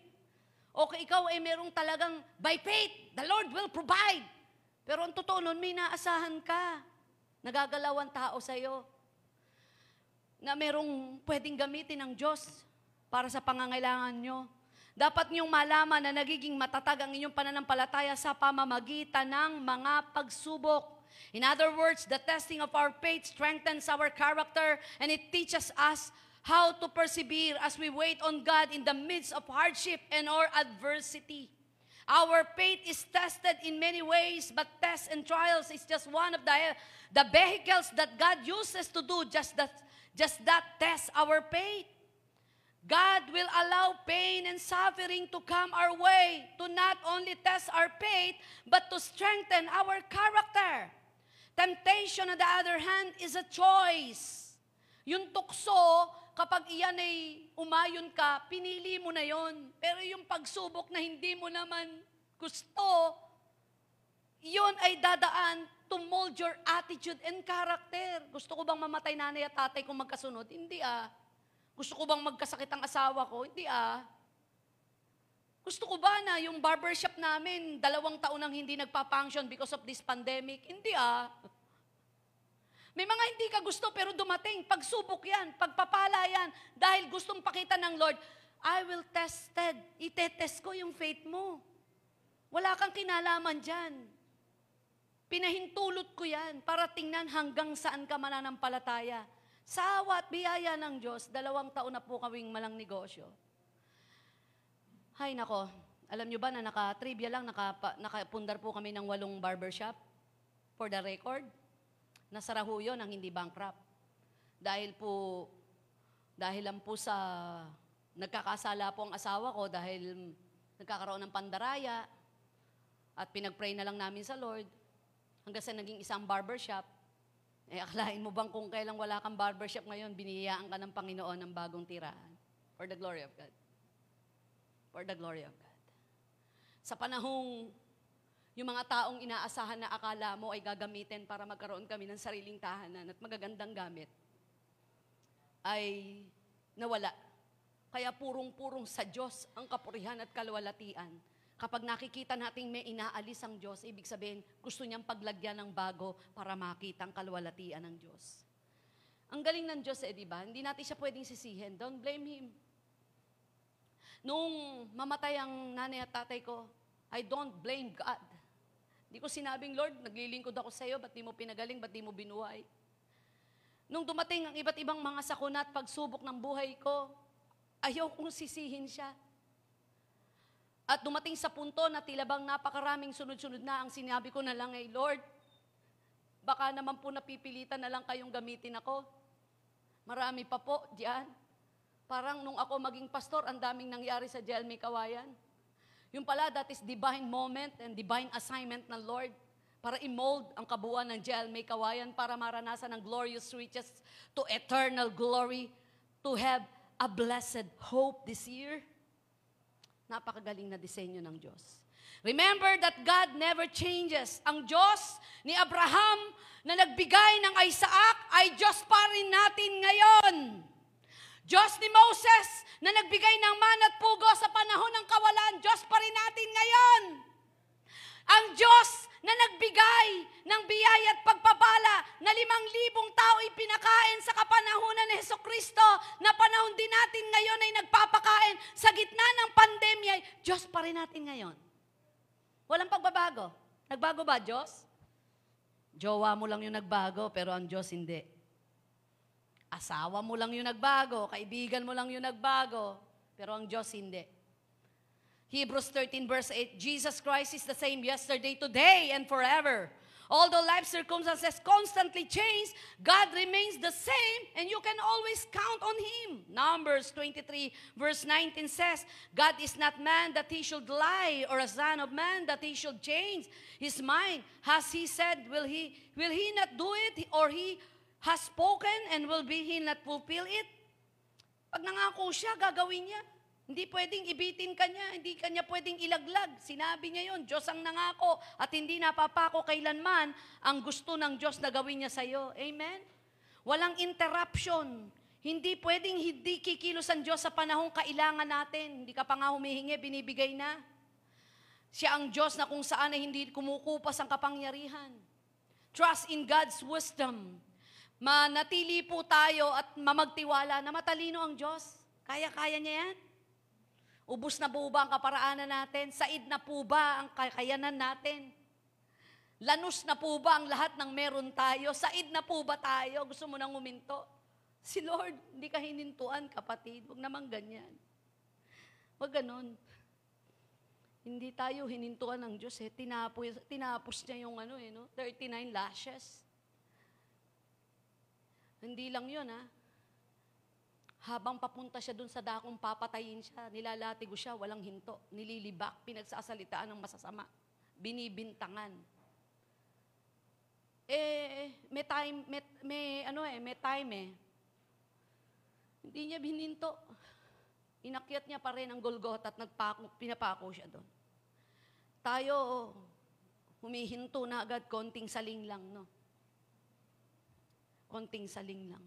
O ikaw ay merong talagang by faith, the Lord will provide. Pero ang totoo nun, may naasahan ka. Nagagalawan tao sa'yo. Na merong pwedeng gamitin ng Diyos para sa pangangailangan nyo. Dapat niyong malaman na nagiging matatag ang inyong pananampalataya sa pamamagitan ng mga pagsubok. In other words, the testing of our faith strengthens our character and it teaches us how to persevere as we wait on God in the midst of hardship and or adversity. Our faith is tested in many ways, but tests and trials is just one of the, the vehicles that God uses to do just that, just that test our faith. God will allow pain and suffering to come our way to not only test our faith, but to strengthen our character. Temptation, on the other hand, is a choice. Yung tukso, kapag iyan ay umayon ka, pinili mo na yon. Pero yung pagsubok na hindi mo naman gusto, yun ay dadaan to mold your attitude and character. Gusto ko bang mamatay nanay at tatay kung magkasunod? Hindi ah. Gusto ko bang magkasakit ang asawa ko? Hindi ah. Gusto ko ba na yung barbershop namin, dalawang taon nang hindi nagpa-function because of this pandemic? Hindi ah. May mga hindi ka gusto pero dumating. Pagsubok yan, pagpapala yan. Dahil gustong pakita ng Lord, I will tested. Itetest ko yung faith mo. Wala kang kinalaman dyan. Pinahintulot ko yan para tingnan hanggang saan ka mananampalataya. Sa awa at biyaya ng Diyos, dalawang taon na po kaming malang negosyo. Hay nako, alam nyo ba na naka-trivia lang, naka, nakapundar po kami ng walong barbershop for the record. Nasara ho yun ang hindi bankrupt. Dahil po, dahil lang po sa nagkakasala po ang asawa ko dahil nagkakaroon ng pandaraya at pinagpray na lang namin sa Lord hanggang sa naging isang barbershop. Eh, akalain mo bang kung kailang wala kang barbershop ngayon, biniyayaan ka ng Panginoon ng bagong tirahan? For the glory of God. For the glory of God. Sa panahong yung mga taong inaasahan na akala mo ay gagamitin para magkaroon kami ng sariling tahanan at magagandang gamit, ay nawala. Kaya purong-purong sa Diyos ang kapurihan at kalwalatian. Kapag nakikita nating may inaalis ang Diyos, ibig sabihin, gusto niyang paglagyan ng bago para makita ang kalwalatian ng Diyos. Ang galing ng Diyos eh, di ba? Hindi natin siya pwedeng sisihin. Don't blame Him. Nung mamatay ang nanay at tatay ko, I don't blame God. Di ko sinabing, Lord, naglilingkod ako sa iyo, ba't di mo pinagaling, ba't di mo binuhay? Nung dumating ang iba't ibang mga sakuna at pagsubok ng buhay ko, ayaw kong sisihin siya. At dumating sa punto na tila bang napakaraming sunod-sunod na ang sinabi ko na lang ay, Lord, baka naman po napipilitan na lang kayong gamitin ako. Marami pa po diyan. Parang nung ako maging pastor, ang daming nangyari sa JLM Kawayan. Yung pala, that is divine moment and divine assignment ng Lord para i-mold ang kabuuan ng JLM Kawayan para maranasan ang glorious riches to eternal glory, to have a blessed hope this year. Napakagaling na disenyo ng Diyos. Remember that God never changes. Ang Diyos ni Abraham na nagbigay ng Isaac ay Diyos pa rin natin ngayon. Diyos ni Moses na nagbigay ng man at pugo sa panahon ng kawalan, Diyos pa rin natin ngayon. Ang Diyos na nagbigay ng biyaya at pagpapala na limang libong tao ipinakain sa kapanahunan ni Heso Kristo na panahon din natin ngayon ay nagpapakain sa gitna ng pandemya, Diyos pa rin natin ngayon. Walang pagbabago. Nagbago ba, Diyos? Jowa mo lang yung nagbago, pero ang Diyos hindi. Asawa mo lang yung nagbago, kaibigan mo lang yung nagbago, pero ang Diyos hindi. Hebrews 13 verse 8, Jesus Christ is the same yesterday, today, and forever. Although life circumstances constantly change, God remains the same and you can always count on Him. Numbers 23 verse 19 says, God is not man that He should lie or a son of man that He should change His mind. Has He said, will He, will He not do it? Or He has spoken and will be He not fulfill it? Pag nangako siya, gagawin niya. Hindi pwedeng ibitin ka niya, hindi ka niya pwedeng ilaglag. Sinabi niya yon, Diyos ang nangako at hindi napapako kailanman ang gusto ng Diyos na gawin niya sa iyo. Amen? Walang interruption. Hindi pwedeng hindi kikilos ang Diyos sa panahong kailangan natin. Hindi ka pa nga humihingi, binibigay na. Siya ang Diyos na kung saan ay hindi kumukupas ang kapangyarihan. Trust in God's wisdom. Manatili po tayo at mamagtiwala na matalino ang Diyos. Kaya-kaya niya yan. Ubus na po ba ang kaparaanan natin? Said na po ba ang kakayanan natin? Lanus na po ba ang lahat ng meron tayo? Said na po ba tayo? Gusto mo nang uminto? Si Lord, hindi ka hinintuan, kapatid. Huwag naman ganyan. Huwag ganon. Hindi tayo hinintuan ng Diyos eh. Tinapos, tinapos niya yung ano eh, no? 39 lashes. Hindi lang yun ha. Habang papunta siya dun sa dakong papatayin siya, nilalatigo siya, walang hinto, nililibak, pinagsasalitaan ng masasama, binibintangan. Eh, may time, may, may ano eh, may time eh. Hindi niya bininto. Inakyat niya pa rin ang Golgotha at nagpako, pinapako siya doon. Tayo, humihinto na agad, konting saling lang, no? Konting saling lang.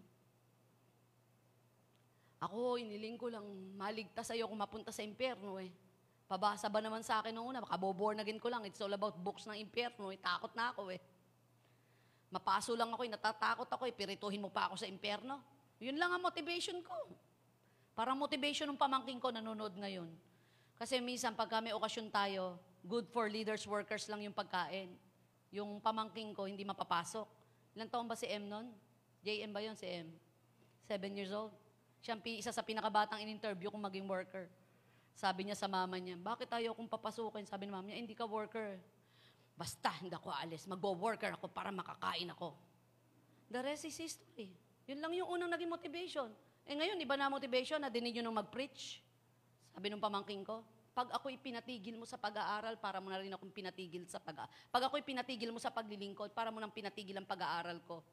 Ako, iniling ko lang, maligtas sa'yo kung mapunta sa impyerno eh. Pabasa ba naman sa akin noong una? Makaboborn again ko lang. It's all about books ng impyerno. Eh. Takot na ako eh. Mapaso lang ako eh. Natatakot ako eh. Pirituhin mo pa ako sa impyerno. Yun lang ang motivation ko. Parang motivation ng pamangking ko nanonood ngayon. Kasi minsan pag may okasyon tayo, good for leaders, workers lang yung pagkain. Yung pamangking ko, hindi mapapasok. Ilan taon ba si M nun? JM ba yun si M? Seven years old. Siya isa sa pinakabatang in-interview kung maging worker. Sabi niya sa mama niya, bakit ayaw kong papasukin? Sabi ni mama niya, hindi ka worker. Basta, hindi ako alis. Mag-worker ako para makakain ako. The rest is history. Yun lang yung unang naging motivation. Eh ngayon, iba na motivation na dinig nung mag-preach. Sabi nung pamangking ko, pag ako'y pinatigil mo sa pag-aaral, para mo na rin akong pinatigil sa pag Pag ako'y pinatigil mo sa paglilingkod, para mo nang pinatigil ang pag-aaral ko.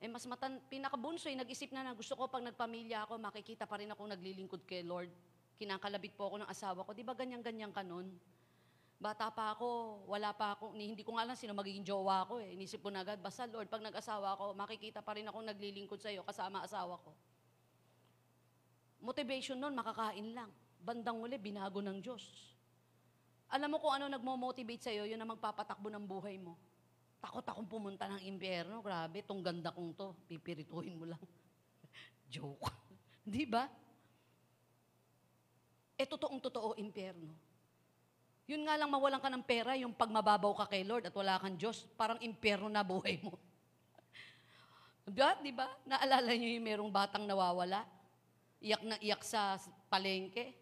Eh mas matan, pinakabunso ay nag-isip na na gusto ko pag nagpamilya ako, makikita pa rin ako naglilingkod kay Lord. Kinakalabit po ako ng asawa ko. Di ba ganyan-ganyan ka nun? Bata pa ako, wala pa ako, hindi ko nga alam sino magiging jowa ko eh. Inisip ko na agad, basta Lord, pag nag-asawa ako, makikita pa rin ako naglilingkod sa iyo kasama asawa ko. Motivation nun, makakain lang. Bandang uli, binago ng Diyos. Alam mo kung ano nagmo-motivate sa iyo, yun ang magpapatakbo ng buhay mo. Takot akong pumunta ng impyerno. Grabe, tong ganda kong to. Pipirituhin mo lang. Joke. Di ba? Eh, totoong totoo, impyerno. Yun nga lang mawalan ka ng pera, yung pag mababaw ka kay Lord at wala kang Diyos, parang impyerno na buhay mo. Diba? Di ba? Naalala niyo yung merong batang nawawala? Iyak na iyak sa palengke.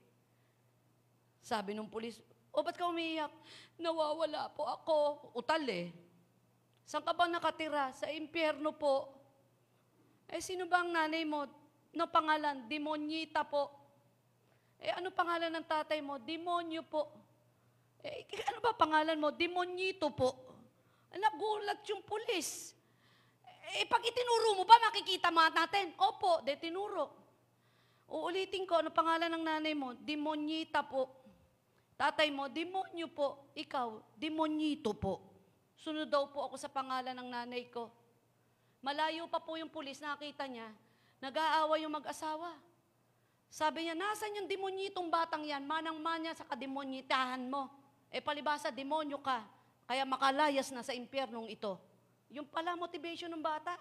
Sabi nung pulis, o ba't ka umiiyak? Nawawala po ako. Utal eh. Saan ka ba nakatira? Sa impyerno po. Eh, sino ba ang nanay mo? No pangalan? Demonyita po. Eh, ano pangalan ng tatay mo? Demonyo po. Eh, ano ba pangalan mo? Demonyito po. Nagulat yung pulis. Eh, pag itinuro mo ba, makikita mga natin? Opo, de tinuro. Uulitin ko, ano pangalan ng nanay mo? Demonyita po. Tatay mo, demonyo po. Ikaw, demonyito po. Sunod daw po ako sa pangalan ng nanay ko. Malayo pa po yung pulis, nakita niya, nag-aaway yung mag-asawa. Sabi niya, nasan yung demonyitong batang yan? Manang-manya sa kademonyitahan mo. Eh palibasa, demonyo ka. Kaya makalayas na sa impyernong ito. Yung pala motivation ng bata.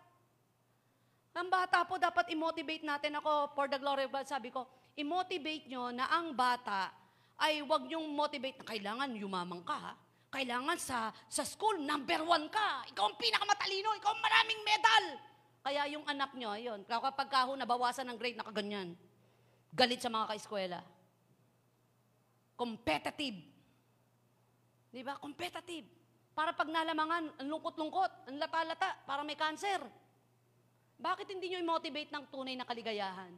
Ang bata po, dapat i-motivate natin ako for the glory of God. Sabi ko, i-motivate nyo na ang bata ay wag nyong motivate na kailangan yumamang ka. ha? Kailangan sa, sa school, number one ka. Ikaw ang pinakamatalino. Ikaw ang maraming medal. Kaya yung anak nyo, ayun, kapag kaho nabawasan ng grade, nakaganyan. Galit sa mga kaeskwela. Competitive. Di ba? Competitive. Para pag nalamangan, ang lungkot-lungkot, ang lata-lata, para may cancer. Bakit hindi nyo i-motivate ng tunay na kaligayahan?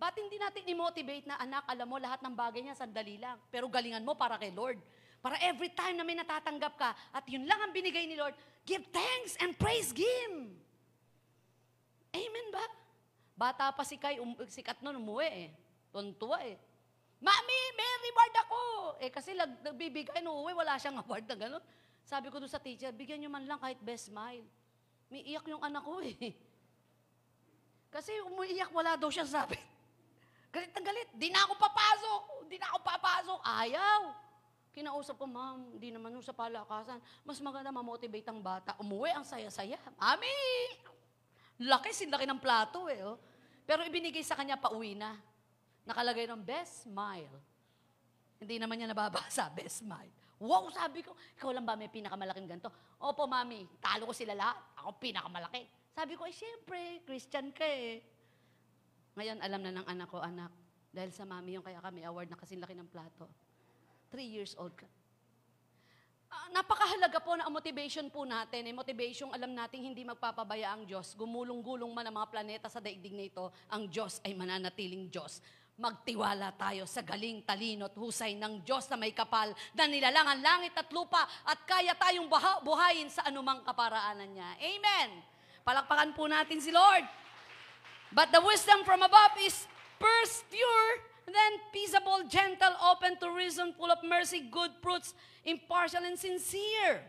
Ba't hindi natin i-motivate na anak, alam mo, lahat ng bagay niya sandali lang. Pero galingan mo para kay Lord. Para every time na may natatanggap ka, at yun lang ang binigay ni Lord, give thanks and praise Him. Amen ba? Bata pa si Kai, um, sikat nun, umuwi eh. Tuntua eh. Mami, may reward ako! Eh kasi lag, nagbibigay, no, uwi, wala siyang award na gano'n. Sabi ko doon sa teacher, bigyan niyo man lang kahit best smile. May iyak yung anak ko eh. Kasi umiiyak, wala daw siya sabi. Galit na galit. Di na ako papasok. Di na ako papasok. Ayaw. Kinausap ko, ma'am, di naman sa palakasan. Mas maganda ma-motivate ang bata. Umuwi, ang saya-saya. Mami! Laki, sinlaki ng plato eh. Oh. Pero ibinigay sa kanya, pauwi na. Nakalagay ng best smile. Hindi naman niya nababasa, best smile. Wow, sabi ko, ikaw lang ba may pinakamalaking ganito? Opo, mami, talo ko sila lahat. Ako pinakamalaki. Sabi ko, eh, siyempre, Christian ka eh. Ngayon, alam na ng anak ko, anak, dahil sa mami yung kaya kami award na kasing laki ng plato. Three years old ka. Ah, napakahalaga po na ang motivation po natin. Eh, motivation, alam natin hindi magpapabaya ang Diyos. Gumulong-gulong man ang mga planeta sa daigdig na ito, ang Diyos ay mananatiling Diyos. Magtiwala tayo sa galing, talino at husay ng Diyos na may kapal na nilalang ang langit at lupa at kaya tayong baha- buhayin sa anumang kaparaanan niya. Amen! Palakpakan po natin si Lord. But the wisdom from above is first pure, then peaceable, gentle, open to reason, full of mercy, good fruits, impartial and sincere.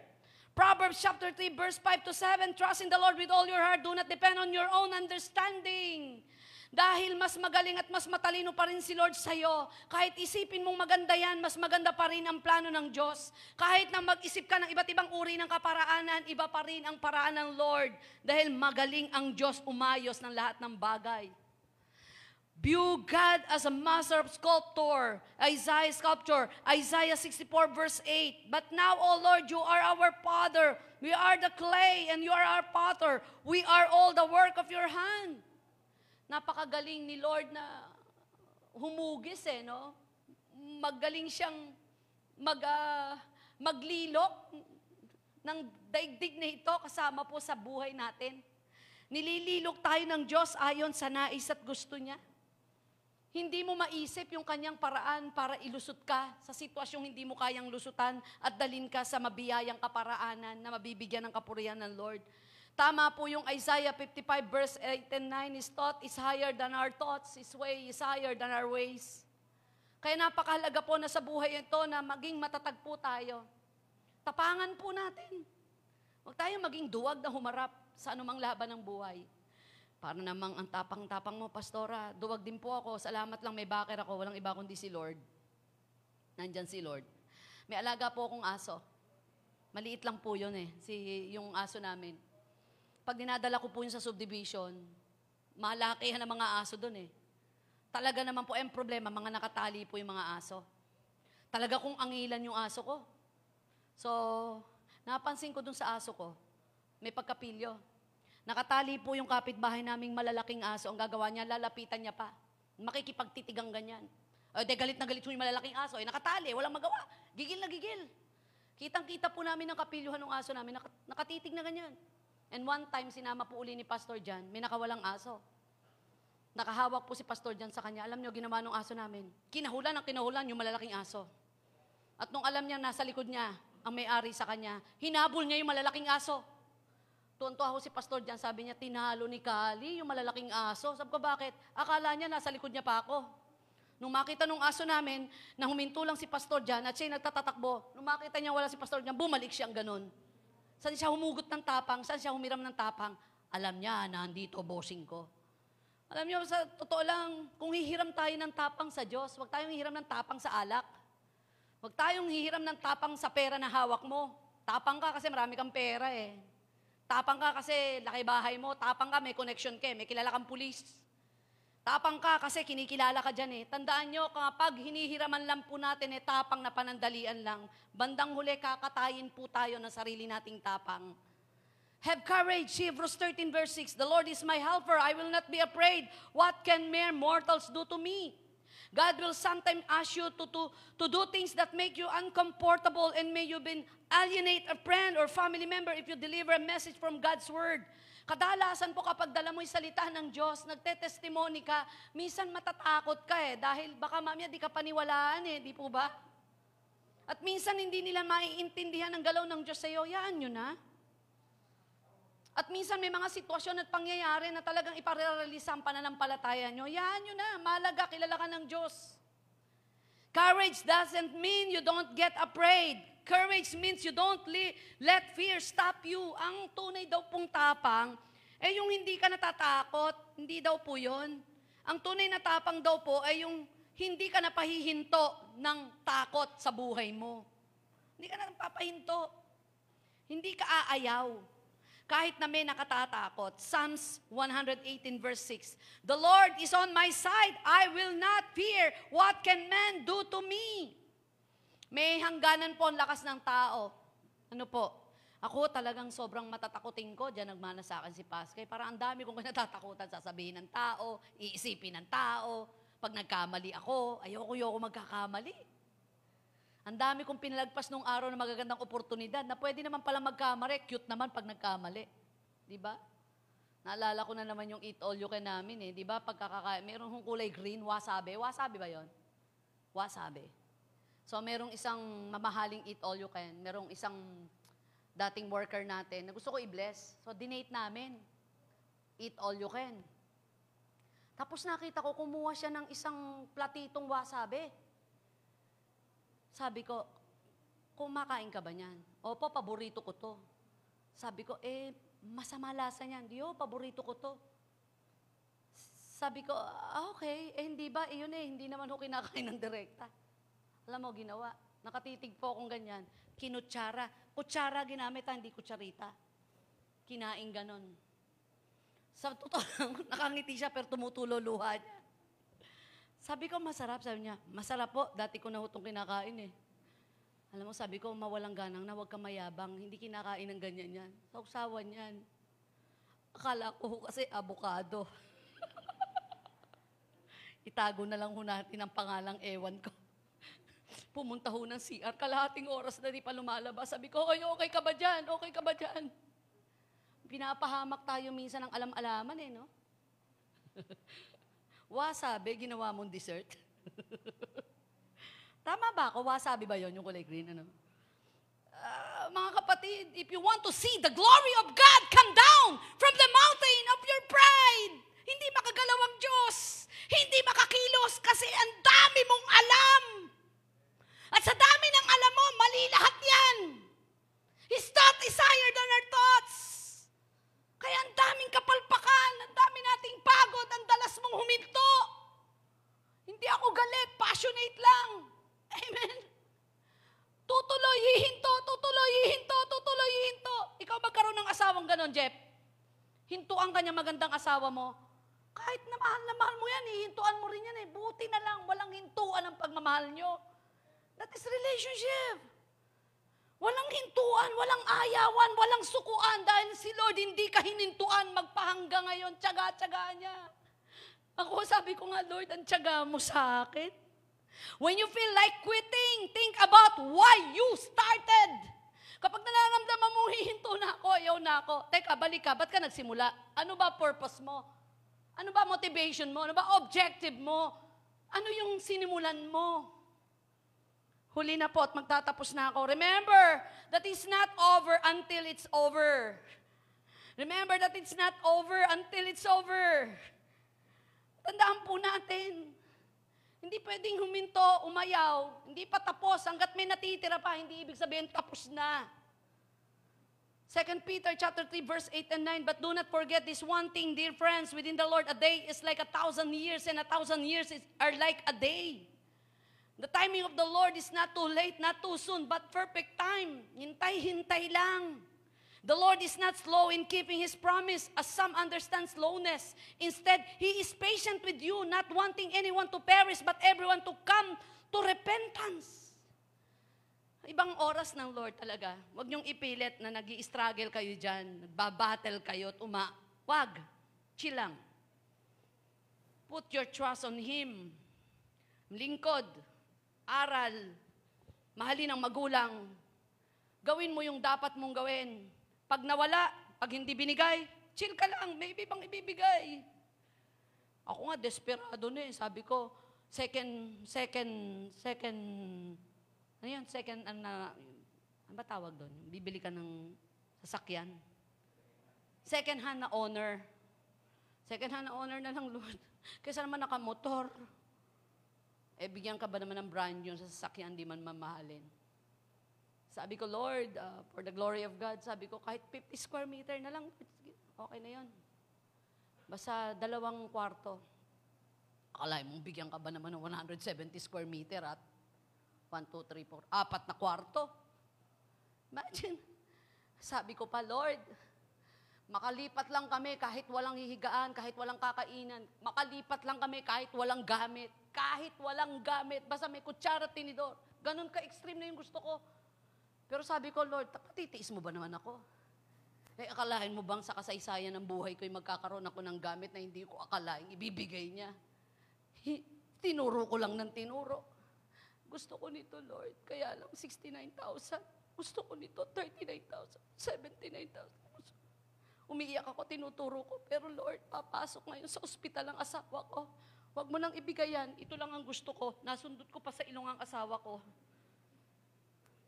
Proverbs chapter 3, verse 5 to 7, trust in the Lord with all your heart, do not depend on your own understanding. Dahil mas magaling at mas matalino pa rin si Lord sa'yo. Kahit isipin mong maganda yan, mas maganda pa rin ang plano ng Diyos. Kahit na mag-isip ka ng iba't ibang uri ng kaparaanan, iba pa rin ang paraan ng Lord. Dahil magaling ang Diyos umayos ng lahat ng bagay. View God as a master of sculptor. Isaiah sculpture. Isaiah 64 verse 8. But now, O Lord, you are our Father. We are the clay and you are our potter. We are all the work of your hand. Napakagaling ni Lord na humugis eh, no? Magaling siyang mag, ah, maglilok ng daigdig na ito kasama po sa buhay natin. Nilililok tayo ng Diyos ayon sa nais at gusto niya. Hindi mo maisip yung kanyang paraan para ilusot ka sa sitwasyong hindi mo kayang lusutan at dalin ka sa mabiyayang kaparaanan na mabibigyan ng kapurihan ng Lord. Tama po yung Isaiah 55 verse 8 and 9, His thought is higher than our thoughts, His way is higher than our ways. Kaya napakahalaga po na sa buhay ito na maging matatag po tayo. Tapangan po natin. Huwag tayo maging duwag na humarap sa anumang laban ng buhay. Para namang ang tapang-tapang mo, Pastora, duwag din po ako. Salamat lang may backer ako. Walang iba kundi si Lord. Nandyan si Lord. May alaga po akong aso. Maliit lang po yun eh, si, yung aso namin. Pag dinadala ko po yun sa subdivision, malakihan ang mga aso doon eh. Talaga naman po, ang problema, mga nakatali po yung mga aso. Talaga kung angilan yung aso ko. So, napansin ko dun sa aso ko, may pagkapilyo. Nakatali po yung kapitbahay naming malalaking aso. Ang gagawa niya, lalapitan niya pa. Makikipagtitigang ganyan. O, de, galit na galit yung malalaking aso. Eh, nakatali, walang magawa. Gigil na gigil. Kitang-kita po namin ang kapilyuhan ng aso namin. Nak- nakatitig na ganyan. And one time, sinama po uli ni Pastor Jan, may nakawalang aso. Nakahawak po si Pastor Jan sa kanya. Alam niyo, ginawa ng aso namin. Kinahulan ang kinahulan yung malalaking aso. At nung alam niya, nasa likod niya, ang may-ari sa kanya, hinabol niya yung malalaking aso. Tuwan-tuwa ako si Pastor Jan, sabi niya, tinalo ni Kali yung malalaking aso. Sabi ko, bakit? Akala niya, nasa likod niya pa ako. Nung makita nung aso namin, na huminto lang si Pastor Jan at siya'y nagtatatakbo, nung makita niya wala si Pastor Jan, bumalik siyang ganun. Saan siya humugot ng tapang? Saan siya humiram ng tapang? Alam niya, nandito, bossing ko. Alam niyo, sa totoo lang, kung hihiram tayo ng tapang sa Diyos, huwag tayong hihiram ng tapang sa alak. Huwag tayong hihiram ng tapang sa pera na hawak mo. Tapang ka kasi marami kang pera eh. Tapang ka kasi laki bahay mo. Tapang ka, may connection ka, eh. may kilala kang pulis. Tapang ka kasi kinikilala ka dyan eh. Tandaan nyo, kapag hinihiraman lang po natin eh, tapang na panandalian lang, bandang huli kakatayin po tayo ng sarili nating tapang. Have courage, Hebrews 13 verse 6. The Lord is my helper, I will not be afraid. What can mere mortals do to me? God will sometimes ask you to, to, to do things that make you uncomfortable and may you been alienate a friend or family member if you deliver a message from God's Word. Kadalasan po kapag dala mo yung salita ng Diyos, nagte-testimony ka, minsan matatakot ka eh, dahil baka mamaya di ka paniwalaan eh, di po ba? At minsan hindi nila maiintindihan ang galaw ng Diyos sa iyo, yaan nyo na. At minsan may mga sitwasyon at pangyayari na talagang iparerelisa ang pananampalataya nyo. Yan nyo na, malaga, kilala ka ng Diyos. Courage doesn't mean you don't get afraid. Courage means you don't li- let fear stop you. Ang tunay daw pong tapang, eh yung hindi ka natatakot, hindi daw po yun. Ang tunay na tapang daw po ay yung hindi ka napahihinto ng takot sa buhay mo. Hindi ka na napapahinto. Hindi ka aayaw kahit na may nakatatakot. Psalms 118 verse 6. The Lord is on my side. I will not fear. What can man do to me? May hangganan po ang lakas ng tao. Ano po? Ako talagang sobrang matatakotin ko. Diyan nagmana sa akin si Paskay. Para ang dami kong natatakutan. Sasabihin ng tao, iisipin ng tao. Pag nagkamali ako, ayoko-yoko magkakamali. Ang dami kong pinalagpas nung araw na magagandang oportunidad na pwede naman pala magkamali, cute naman pag nagkamali. Di ba? Naalala ko na naman yung eat all you can namin eh. Di ba? Pagkakakain, meron hong kulay green, wasabi. Wasabi ba yon? Wasabi. So, merong isang mamahaling eat all you can. Merong isang dating worker natin na gusto ko i-bless. So, dinate namin. Eat all you can. Tapos nakita ko, kumuha siya ng isang platitong wasabi. Sabi ko, kumakain ka ba niyan? Opo, paborito ko to. Sabi ko, eh, masama lasa niyan. Di, oh, paborito ko to. Sabi ko, ah, okay, eh hindi ba, iyon eh, hindi naman ho kinakain ng direkta. Alam mo, ginawa. Nakatitig po akong ganyan. Kinutsara. Kutsara ginamit, ah, hindi kutsarita. Kinain ganon. Sa totoo lang, nakangiti siya pero tumutulo luha niya. Sabi ko, masarap. Sabi niya, masarap po. Dati ko na hutong kinakain eh. Alam mo, sabi ko, mawalang ganang na huwag ka mayabang. Hindi kinakain ng ganyan yan. Sausawan yan. Akala ko kasi abukado. Itago na lang ho natin ang pangalang ewan ko. Pumunta ho ng CR, kalahating oras na di pa lumalabas. Sabi ko, oy, okay ka ba dyan? Okay ka ba dyan? Pinapahamak tayo minsan ng alam-alaman eh, no? Wasabi, ginawa mong dessert. Tama ba ako? Wasabi ba yon yung kulay green? Ano? Ah, mga kapatid, if you want to see the glory of God come down from the mountain of your pride, hindi makagalaw ang Diyos. Hindi makakilos kasi ang dami mong alam. At sa dami ng alam mo, mali lahat yan. His thought is higher than our thoughts. Kaya ang daming kapalpakan, ang dami nating pagod, ang dalas mong huminto. Hindi ako galit, passionate lang. Amen. Tutuloy, hihinto, tutuloy, hihinto, tutuloy, hihinto. Ikaw magkaroon ng asawang ganon, Jeff. Hintuan ka niya magandang asawa mo. Kahit na mahal na mahal mo yan, hihintuan mo rin yan eh. Buti na lang, walang hintuan ang pagmamahal nyo. That is relationship. Walang hintuan, walang ayawan, walang sukuan dahil si Lord hindi ka hinintuan magpahangga ngayon. Tsaga-tsaga niya. Ako sabi ko nga, Lord, ang tsaga mo sa akin. When you feel like quitting, think about why you started. Kapag nararamdaman mo, hihinto na ako, ayaw na ako. Teka, balik ka, ba't ka nagsimula? Ano ba purpose mo? Ano ba motivation mo? Ano ba objective mo? Ano yung sinimulan mo? Huli na po at magtatapos na ako. Remember that it's not over until it's over. Remember that it's not over until it's over. Tandaan po natin, hindi pwedeng huminto, umayaw, hindi pa tapos, hanggat may natitira pa, hindi ibig sabihin tapos na. 2 Peter chapter 3 verse 8 and 9, but do not forget this one thing, dear friends, within the Lord, a day is like a thousand years, and a thousand years is, are like a day. The timing of the Lord is not too late, not too soon, but perfect time. Hintay-hintay lang. The Lord is not slow in keeping His promise, as some understand slowness. Instead, He is patient with you, not wanting anyone to perish, but everyone to come to repentance. Ibang oras ng Lord talaga. Huwag niyong ipilit na nag struggle kayo dyan, nagbabattle kayo at uma. Wag. Chill lang. Put your trust on Him. Lingkod. Aral. Mahalin ang magulang. Gawin mo yung dapat mong gawin. Pag nawala, pag hindi binigay, chill ka lang, may ibang ibibigay. Ako nga, desperado na eh. Sabi ko, second, second, second, ano yun, second, ano na, ano ba tawag doon? Bibili ka ng sasakyan. Second hand na owner. Second hand na owner na lang, Lord. Kaysa naman nakamotor. Eh, bigyan ka ba naman ng brand yun sa sasakyan, di man mamahalin. Sabi ko, Lord, uh, for the glory of God, sabi ko, kahit 50 square meter na lang, okay na yon. Basta dalawang kwarto. Akala mo, bigyan ka ba naman ng 170 square meter at 1, 2, 3, 4, apat na kwarto. Imagine. Sabi ko pa, Lord, makalipat lang kami kahit walang hihigaan, kahit walang kakainan. Makalipat lang kami kahit walang gamit. Kahit walang gamit. Basta may kutsara tinidor. Ganon ka-extreme na yung gusto ko. Pero sabi ko, Lord, patitiis mo ba naman ako? Eh, akalain mo bang sa kasaysayan ng buhay ko'y magkakaroon ako ng gamit na hindi ko akalain ibibigay niya? Tinuro ko lang ng tinuro. Gusto ko nito, Lord. Kaya lang 69,000. Gusto ko nito 39,000. 79,000. Gusto- Umiiyak ako, tinuturo ko. Pero Lord, papasok ngayon sa ospital ang asawa ko. Huwag mo nang ibigay yan. Ito lang ang gusto ko. Nasundot ko pa sa ilong ang asawa ko.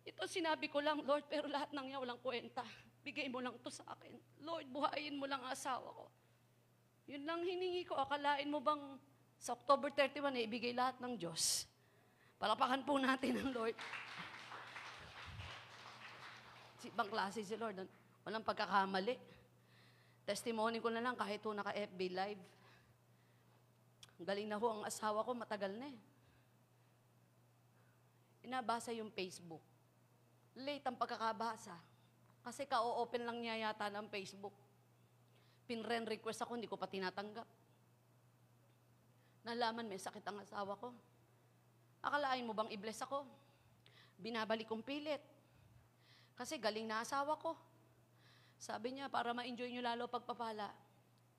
Ito sinabi ko lang, Lord, pero lahat ng niya walang kwenta. Bigay mo lang to sa akin. Lord, buhayin mo lang ang asawa ko. Yun lang hiningi ko. Akalain mo bang sa October 31 na ibigay lahat ng Diyos? Palapakan po natin ang Lord. Si ibang klase si Lord. Walang pagkakamali. Testimony ko na lang kahit ho naka-FB live. Galing na ho ang asawa ko, matagal na eh. Inabasa yung Facebook. Late ang pagkakabasa. Kasi ka-open lang niya yata ng Facebook. Pinren request ako, hindi ko pa tinatanggap. Nalaman may sakit ang asawa ko. Akalain mo bang i-bless ako? Binabalik kong pilit. Kasi galing na asawa ko. Sabi niya, para ma-enjoy niyo lalo pagpapala,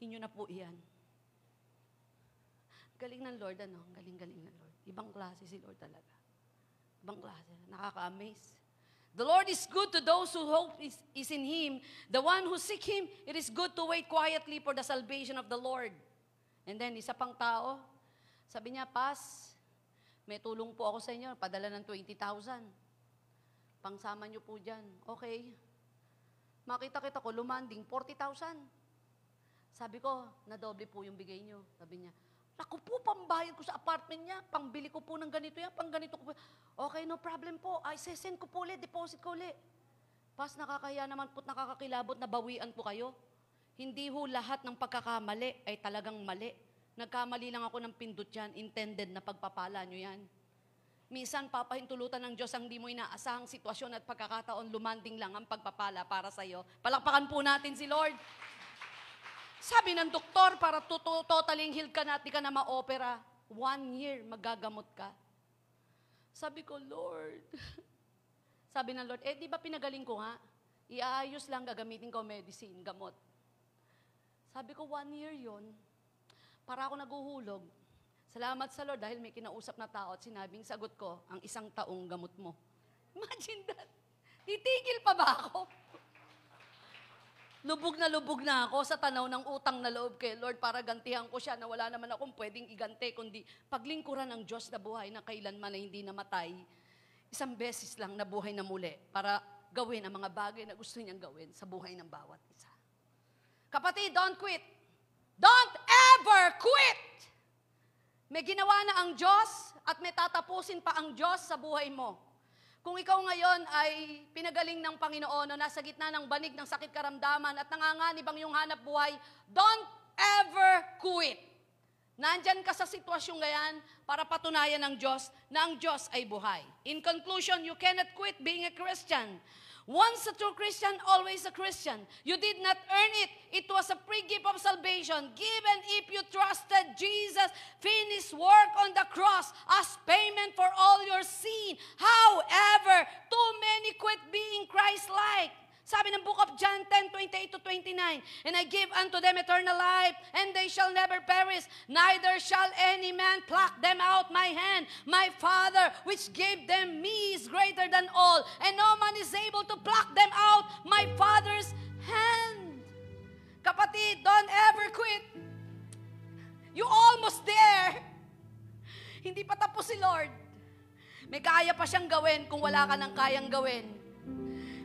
inyo na po iyan. Galing ng Lord, ano? Galing-galing ng Lord. Ibang klase si Lord talaga. Ibang klase. Nakaka-amaze. The Lord is good to those who hope is, is in Him. The one who seek Him, it is good to wait quietly for the salvation of the Lord. And then, isa pang tao, sabi niya, Pas, may tulong po ako sa inyo, padala ng 20,000. Pangsama niyo po dyan. Okay. Makita-kita ko, lumanding, 40,000. Sabi ko, nadoble po yung bigay niyo. Sabi niya, Naku po, pambayad ko sa apartment niya, pangbili ko po ng ganito yan, pang ganito ko po. Okay, no problem po. Ay, sesend ko po ulit, deposit ko ulit. Pas, nakakaya naman po, nakakakilabot na bawian po kayo. Hindi ho lahat ng pagkakamali ay talagang mali. Nagkamali lang ako ng pindot yan, intended na pagpapala nyo yan. Minsan, papahintulutan ng Diyos ang di mo inaasahang sitwasyon at pagkakataon, lumanding lang ang pagpapala para sa'yo. Palakpakan po natin si Lord. Sabi ng doktor, para to- to- totally healed ka na at di ka na ma-opera, one year magagamot ka. Sabi ko, Lord, Sabi ng Lord, eh di ba pinagaling ko nga? Iaayos lang, gagamitin ko medicine, gamot. Sabi ko, one year yon Para ako naguhulog. Salamat sa Lord dahil may kinausap na tao at sinabing sagot ko, ang isang taong gamot mo. Imagine that. Titigil pa ba ako? Lubog na lubog na ako sa tanaw ng utang na loob kay Lord para gantihan ko siya na wala naman akong pwedeng igante kundi paglingkuran ng Diyos na buhay na kailanman na hindi namatay. Isang beses lang na buhay na muli para gawin ang mga bagay na gusto niyang gawin sa buhay ng bawat isa. Kapatid, don't quit. Don't ever quit! May ginawa na ang Diyos at may tatapusin pa ang Diyos sa buhay mo. Kung ikaw ngayon ay pinagaling ng Panginoon o nasa gitna ng banig ng sakit karamdaman at nanganganib ang iyong hanap buhay, don't ever quit. Nandyan ka sa sitwasyong gayan para patunayan ng Diyos na ang Diyos ay buhay. In conclusion, you cannot quit being a Christian. Once a true Christian, always a Christian. You did not earn it. It was a free gift of salvation given if you trusted Jesus' finished work on the cross as payment for all your sin. However, too many quit being Christ-like. Sabi ng book of John 10, 28 to 29, And I give unto them eternal life, and they shall never perish, neither shall any man pluck them out my hand. My Father, which gave them me, is greater than all, and no man is able to pluck them out my Father's hand. Kapatid, don't ever quit. You almost there. Hindi pa tapos si Lord. May kaya pa siyang gawin kung wala ka nang kayang gawin.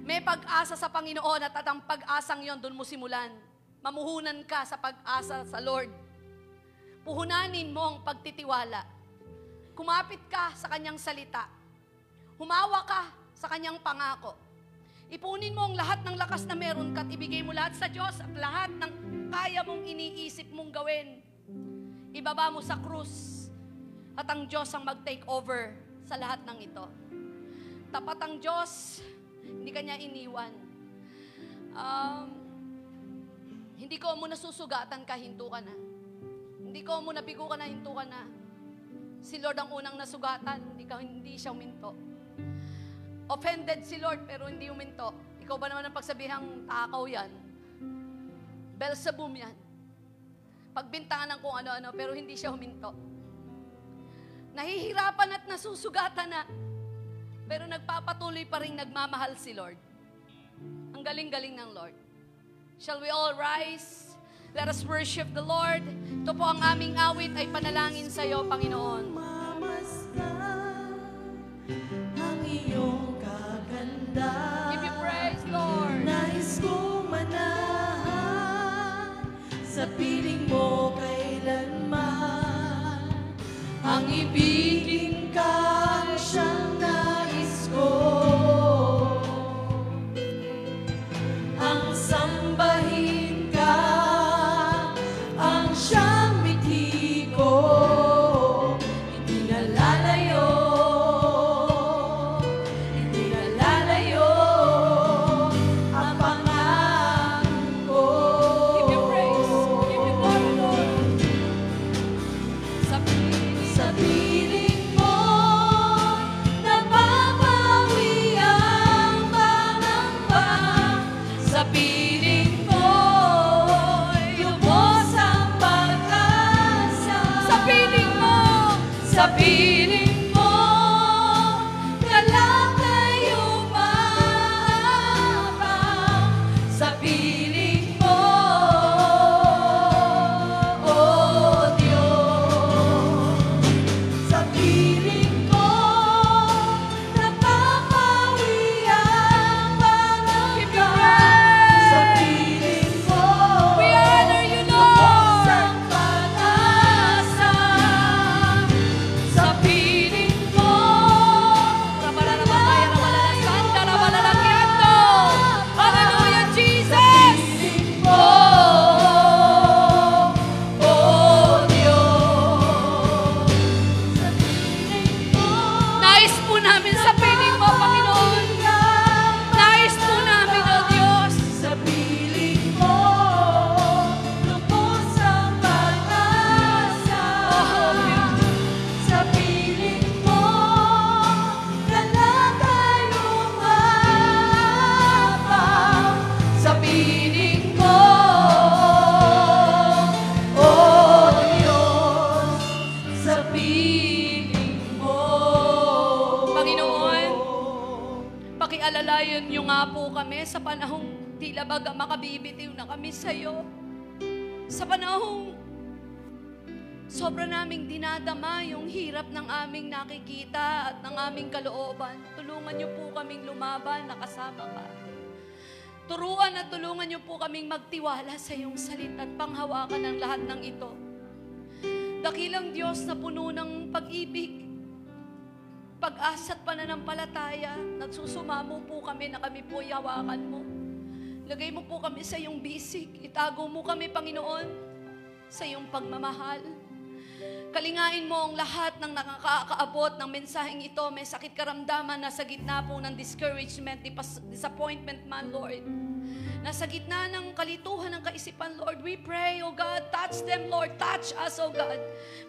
May pag-asa sa Panginoon at at ang pag-asang yon doon mo simulan. Mamuhunan ka sa pag-asa sa Lord. Puhunanin mo ang pagtitiwala. Kumapit ka sa kanyang salita. Humawa ka sa kanyang pangako. Ipunin mo ang lahat ng lakas na meron ka at ibigay mo lahat sa Diyos at lahat ng kaya mong iniisip mong gawin. Ibaba mo sa krus at ang Diyos ang mag-take over sa lahat ng ito. Tapat ang Diyos, hindi kanya iniwan. Um, hindi ko mo nasusugatan ka, hinto ka na. Hindi ko mo nabigo ka na, hinto ka na. Si Lord ang unang nasugatan, hindi, ka, hindi siya uminto. Offended si Lord, pero hindi uminto. Ikaw ba naman ang pagsabihang takaw yan? Belzebum yan. Pagbintangan ng kung ano-ano, pero hindi siya huminto. Nahihirapan at nasusugatan na. Pero nagpapatuloy pa rin nagmamahal si Lord. Ang galing-galing ng Lord. Shall we all rise? Let us worship the Lord. Ito po ang aming awit ay panalangin sa iyo, Panginoon. Mamasdan ang iyong kaganda. Give you praise, Lord. Nais kong manahan sa piling mo aming kalooban. Tulungan niyo po kaming lumaban, nakasama ka. Turuan at tulungan niyo po kaming magtiwala sa iyong salita at panghawakan ng lahat ng ito. Dakilang Diyos na puno ng pag-ibig, pag-asa at pananampalataya, nagsusumamo po kami na kami po ay hawakan mo. Lagay mo po kami sa iyong bisig. Itago mo kami, Panginoon, sa iyong pagmamahal. Kalingain mo ang lahat ng nakakaabot ng mensaheng ito. May sakit karamdaman na sa gitna po ng discouragement, disappointment man, Lord. Nasa gitna ng kalituhan ng kaisipan, Lord, we pray, oh God, touch them, Lord, touch us, oh God.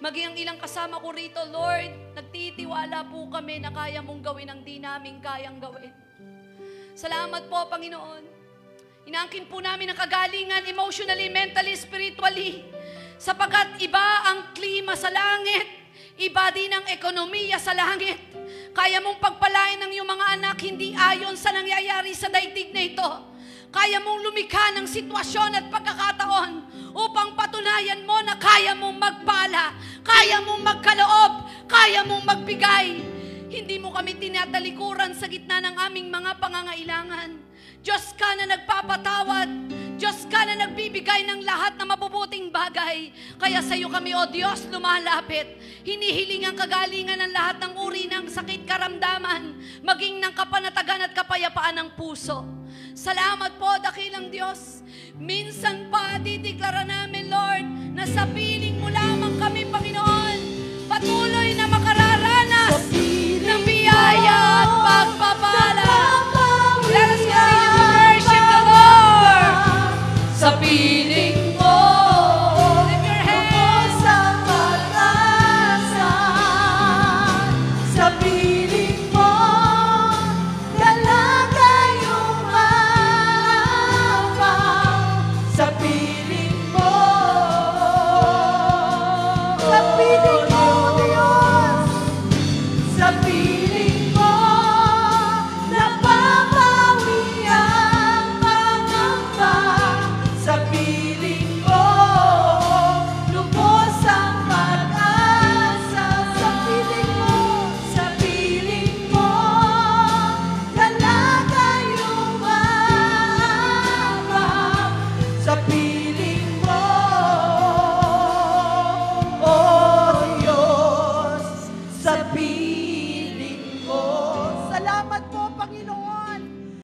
Maging ang ilang kasama ko rito, Lord, nagtitiwala po kami na kaya mong gawin ang di namin kayang gawin. Salamat po, Panginoon. Inaangkin po namin ang kagalingan emotionally, mentally, spiritually. Sapagat iba ang klima sa langit, iba din ang ekonomiya sa langit. Kaya mong pagpalain ng iyong mga anak hindi ayon sa nangyayari sa daigdig na ito. Kaya mong lumikha ng sitwasyon at pagkakataon upang patunayan mo na kaya mong magpala, kaya mong magkaloob, kaya mong magbigay. Hindi mo kami tinatalikuran sa gitna ng aming mga pangangailangan. Diyos ka na nagpapatawad. Diyos ka na nagbibigay ng lahat na mabubuting bagay. Kaya sa iyo kami, O Diyos, lumalapit. Hinihiling ang kagalingan ng lahat ng uri ng sakit karamdaman, maging ng kapanatagan at kapayapaan ng puso. Salamat po, dakilang Diyos. Minsan pa, dideklara namin, Lord, na sa piling mo lamang kami, Panginoon, patuloy na makararanas ng biyaya at pagpapalain